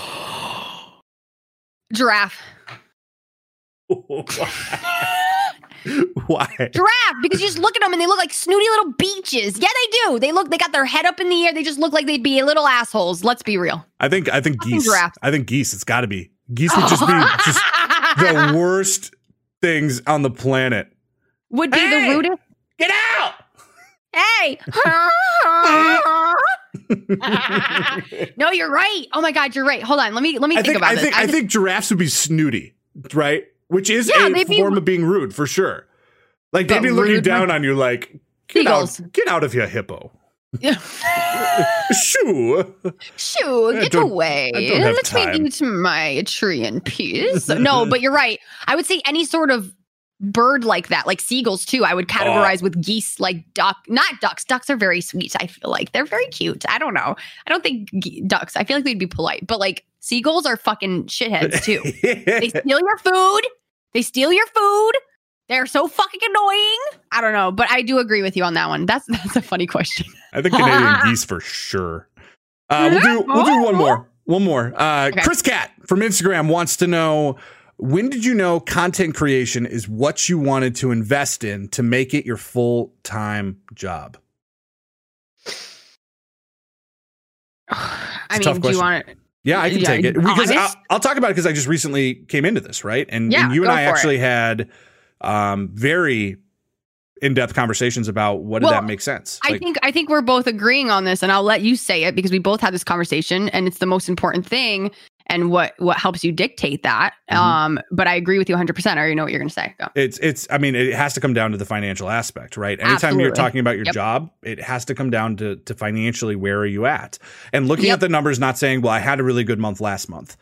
Giraffe. <laughs> <laughs> Why? Giraffe, because you just look at them and they look like snooty little beaches. Yeah, they do. They look, they got their head up in the air. They just look like they'd be little assholes. Let's be real. I think I think Fucking geese. giraffe. I think geese. It's got to be geese would just be <laughs> just the worst things on the planet. Would be Hey! the rudest. Get out! Hey. <laughs> no, you're right. Oh my God, you're right. Hold on. Let me let me I think, think about I this. think I, just- think giraffes would be snooty, right? Which is Yeah, a they'd be- form of being rude for sure. Like they'd be looking down on you, like get out, get out of here, hippo. <laughs> Shoo. Shoo, get away. I don't have Let time. me eat my tree in peace. <laughs> no, but you're right. I would say any sort of bird like that, like seagulls too, I would categorize with geese, like duck, not ducks. Ducks are very sweet. I feel like they're very cute. I don't know. I don't think ge- ducks, I feel like they'd be polite, but like seagulls are fucking shitheads too. <laughs> they steal your food. They steal your food. They're so fucking annoying. I don't know, but I do agree with you on that one. That's <laughs> that's a funny question. I think Canadian <laughs> geese for sure. Uh, we'll do we'll do one more. One more. Uh, Okay. Chris Cat from Instagram wants to know when did you know content creation is what you wanted to invest in to make it your full time job? <sighs> I mean, do you want to? Yeah, I can Yeah, take it because I'll. I'll talk about it because I just recently came into this, right? And, Yeah, and you and I for it. actually had um, very in depth conversations about what did that make sense. I think I think we're both agreeing on this, and I'll let you say it because we both had this conversation, and it's the most important thing, and what what helps you dictate that. Mhm. Um, but I agree with you 100. percent I already know what you're going to say. Go. it's it's I mean it has to come down to the financial aspect, right? Anytime you're talking about your Yep. job, it has to come down to to financially where are you at? And looking Yep. at the numbers not saying, well, I had a really good month last month.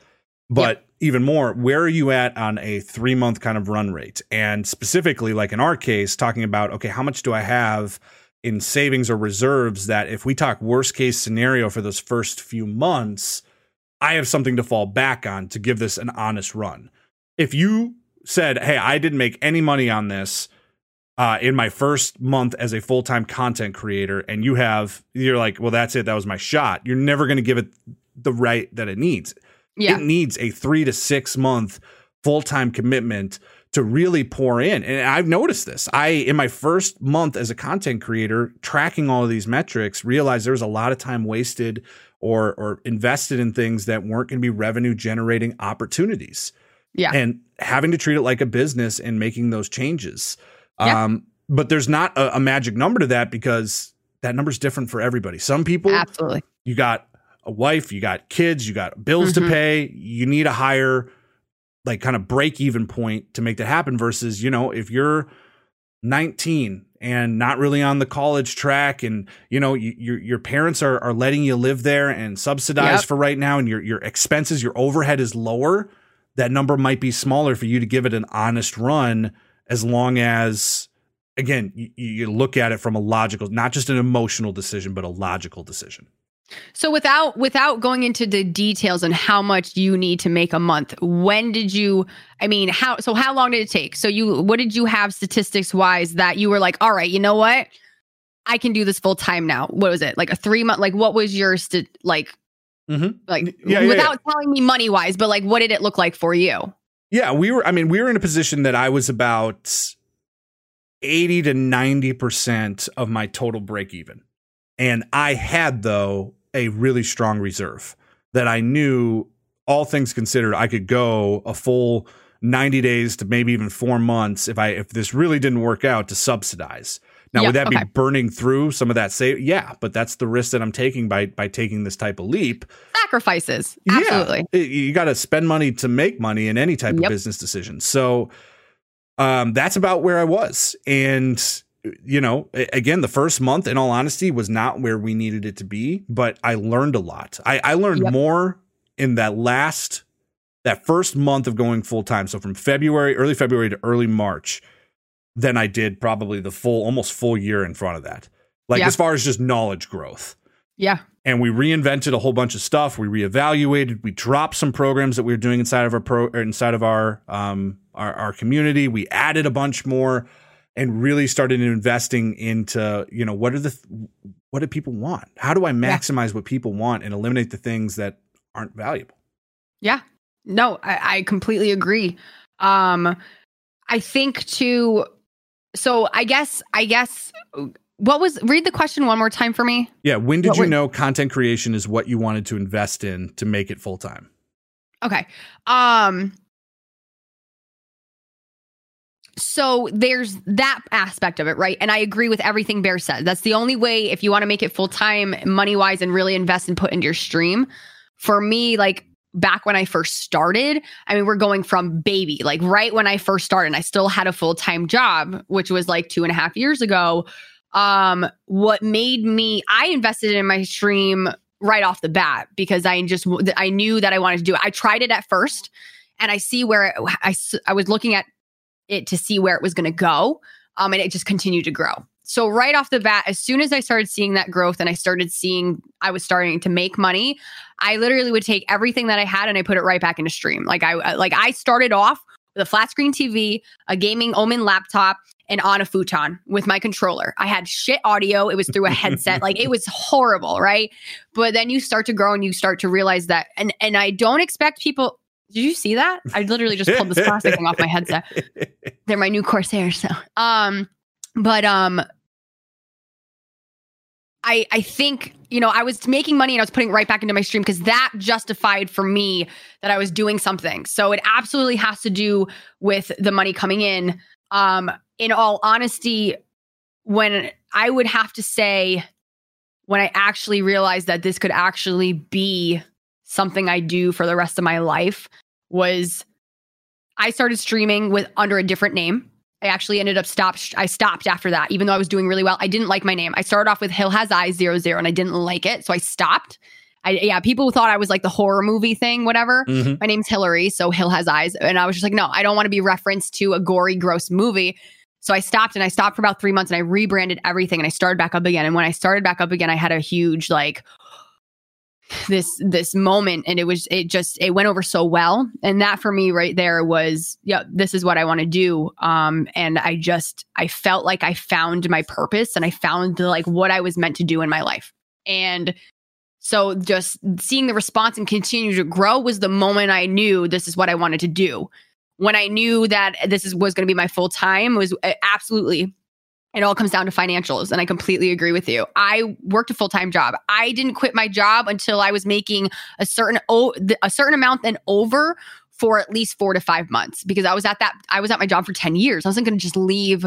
But even more, where are you at on a 3 month kind of run rate? And specifically like in our case talking about okay, how much do I have in savings or reserves that if we talk worst case scenario for those first few months, I have something to fall back on to give this an honest run. If you said, "Hey, I didn't make any money on this uh, in my first month as a full time content creator," and you have, you're like, "Well, that's it. That was my shot." You're never going to give it the right that it needs. Yeah, It needs a three to six month full time commitment to really pour in. And I've noticed this. I, in my first month as a content creator, tracking all of these metrics, realized there was a lot of time wasted or or invested in things that weren't going to be revenue generating opportunities yeah, and having to treat it like a business and making those changes. Yeah. Um, but there's not a, a magic number to that because that number's different for everybody. Some people, absolutely. you got a wife, you got kids, you got bills to Mhm. pay. You need a higher, like, kind of break even point to make that happen. Versus, you know, if you're 19 and not really on the college track, and you know, you, your your parents are are letting you live there and subsidize Yep. for right now, and your your expenses, your overhead is lower. that number might be smaller for you to give it an honest run as long as again you, you look at it from a logical not just an emotional decision but a logical decision So without without going into the details on how much you need to make a month, when did you I mean, how so how long did it take? So you what did you have statistics wise that you were like, "All right, you know what? I can do this full time now." What was it? Like a 3 month like what was your st- like mm-hmm. like Yeah, yeah, without telling me money wise, but like what did it look like for you? Yeah, we were I mean, we were in a position that I was about 80 to 90% of my total break even. And I had though a really strong reserve that I knew all things considered I could go a full 90 days to maybe even 4 months if I if this really didn't work out to subsidize. Now Yeah, would that okay. be burning through some of that save? Yeah, but that's the risk that I'm taking by by taking this type of leap. Sacrifices. Absolutely. Yeah, you got to spend money to make money in any type Yep. of business decision. So um, that's about where I was. And, you know, again, the first month, in all honesty, was not where we needed it to be, but I learned a lot. I, I learned Yep. more in that last, that first month of going full time. So from February, early February to early March, than I did probably the full, almost full year in front of that. Like Yeah. as far as just knowledge growth Yeah. and we reinvented a whole bunch of stuff. We reevaluated. We dropped some programs that we were doing inside of our pro inside of our um our, our community. We added a bunch more and really started investing into you know what are the what do people want? How do I maximize what people want and eliminate the things that aren't valuable? Yeah. No, I, I completely agree. Um, I think too. So I guess I guess what was read the question one more time for me. Yeah. When did What you were- know content creation is what you wanted to invest in to make it full time? Okay. Um. So there's that aspect of it, right? And I agree with everything Bear said. That's the only way if you want to make it full time, money wise, and really invest and put into your stream. For me, like back when I first started, I mean, we're going from baby, like right when I first started, and I still had a full time job, which was like two and a half years ago. Um, what made me, I invested in my stream right off the bat because I just, I knew that I wanted to do it. I tried it at first and I see where it, I, I was looking at it to see where it was going to go. Um, and it just continued to grow. So right off the bat, as soon as I started seeing that growth and I started seeing I was starting to make money, I literally would take everything that I had and I put it right back into stream. Like I I- like I started off with a flat screen TV, a gaming Omen laptop, and on a futon with my controller. I had shit audio. It was through a headset. <laughs> like it was horrible, right? But then you start to grow and you start to realize that and and I don't expect people did you see that? I literally just pulled this plastic thing off my headset. <laughs> They're my new Corsair. So, um, but um, I I think you know I was making money and I was putting it right back into my stream because that justified for me that I was doing something. So it absolutely has to do with the money coming in. Um, in all honesty, when I would have to say when I actually realized that this could actually be something I do for the rest of my life was I started streaming with under a different name. I actually ended up stopped. I stopped after that, even though I was doing really well. I didn't like my name. I started off with Hill Has Eyes zero zero, and I didn't like it, so I stopped. I yeah, people thought I was like the horror movie thing, whatever. Mhm. My name's Hillary, so Hill Has Eyes, and I was just like, no, I don't want to be referenced to a gory, gross movie. So I stopped, and I stopped for about three months, and I rebranded everything, and I started back up again. And when I started back up again, I had a huge like this this moment and it was it just it went over so well. And that for me right there was yeah this is what i want to do. Um and i just i felt like i found my purpose and i found like what i was meant to do in my life. And so just seeing the response and continue to grow was the moment i knew this is what i wanted to do. When i knew that this is was going to be my full time was uh, absolutely it all comes down to financials and i completely agree with you. I worked a full-time job. I didn't quit my job until i was making a certain o- a certain amount and over for at least four to five months because i was at that i was at my job for 10 years. I wasn't going to just leave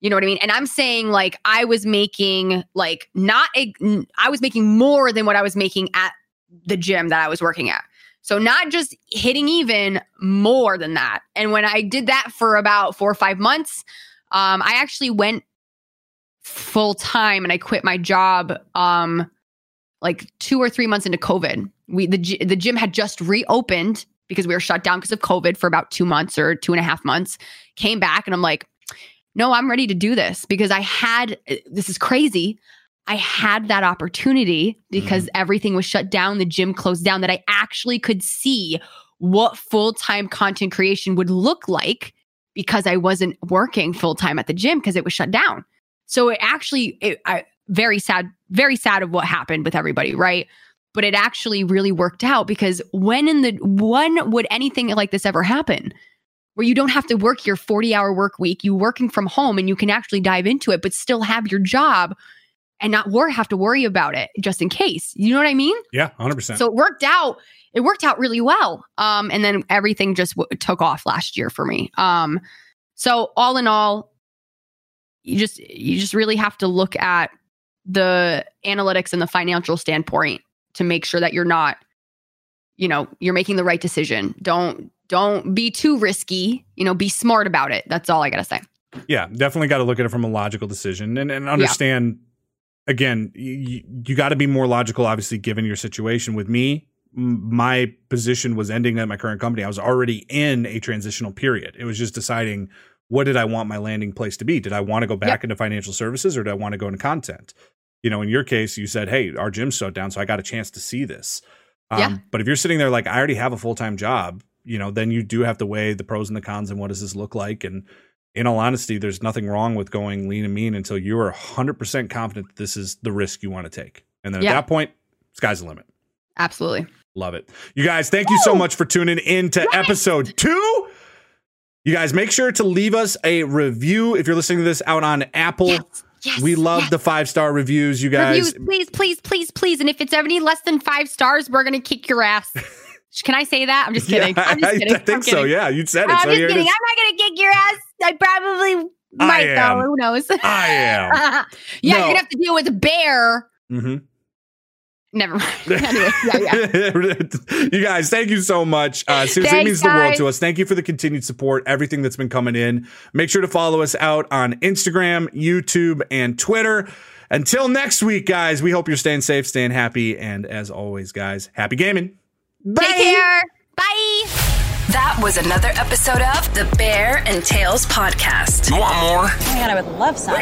you know what i mean? And i'm saying like i was making like not a, i was making more than what i was making at the gym that i was working at. So not just hitting even more than that. And when i did that for about four or five months um, i actually went full time and I quit my job um like 2 or 3 months into COVID. We the the gym had just reopened because we were shut down because of COVID for about two months or two and a half months. Came back and I'm like, no, I'm ready to do this because I had this is crazy. I had that opportunity because everything was shut down, the gym closed down, that I actually could see what full time content creation would look like because I wasn't working full time at the gym because it was shut down. So it actually, it, I, very sad, very sad of what happened with everybody, right? But it actually really worked out because when in the when would anything like this ever happen? Where you don't have to work your 40 hour work week, you working from home and you can actually dive into it, but still have your job and not worry, have to worry about it just in case. You know what I mean? Yeah, 100%. So it worked out. It worked out really well. Um, and then everything just w- took off last year for me. Um, so all in all, you just you just really have to look at the analytics and the financial standpoint to make sure that you're not, you know, you're making the right decision. Don't don't be too risky. You know, be smart about it. That's all I gotta say. Yeah, definitely got to look at it from a logical decision and, and understand. Again, you, you got to be more logical. Obviously, given your situation with me, my position was ending at my current company. I was already in a transitional period. It was just deciding what did I want my landing place to be. Did I want to go back Yep. into financial services or did I want to go into content? You know, in your case, you said, "Hey, our gym's shut down, so I got a chance to see this." Um, Yeah. But if you're sitting there like, I already have a full time job, you know, then you do have to weigh the pros and the cons and what does this look like. And in all honesty, there's nothing wrong with going lean and mean until you are 100% confident that this is the risk you want to take. And then Yeah. at that point, sky's the limit. Absolutely. Love it. You guys, thank you so much for tuning in to episode two. You guys, make sure to leave us a review if you're listening to this out on Apple. Yes. Yes. we love yes. the five star reviews, you guys. Reviews, please, please, please, please. And if it's any less than five stars, we're gonna kick your ass. Can I say that? I'm just <laughs> kidding. Yeah, I'm just kidding. I think I'm so. kidding. Yeah, you said it. I'm so just kidding. I'm not gonna kick your ass. I probably might though. Who knows? I am. <laughs> yeah, No. you're gonna have to deal with a bear. hmm Never mind. anyway, <laughs> yeah, yeah. <laughs> you guys, thank you so much. Uh, seriously, it Thanks, means the world to us. Thank you for the continued support, everything that's been coming in. Make sure to follow us out on Instagram, YouTube, and Twitter. Until next week, guys, we hope you're staying safe, staying happy, and as always, guys, happy gaming. Bye. Take care. Bye. That was another episode of the Bear and Tails podcast. You want more? Oh my god, I would love some.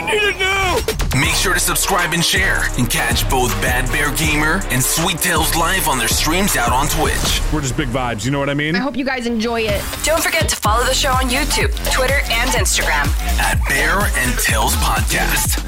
Make sure to subscribe and share and catch both Bad Bear Gamer and Sweet Tails live on their streams out on Twitch. We're just big vibes. You know what I mean? I hope you guys enjoy it. Don't forget to follow the show on YouTube, Twitter, and Instagram. At Bear and Tails Podcast.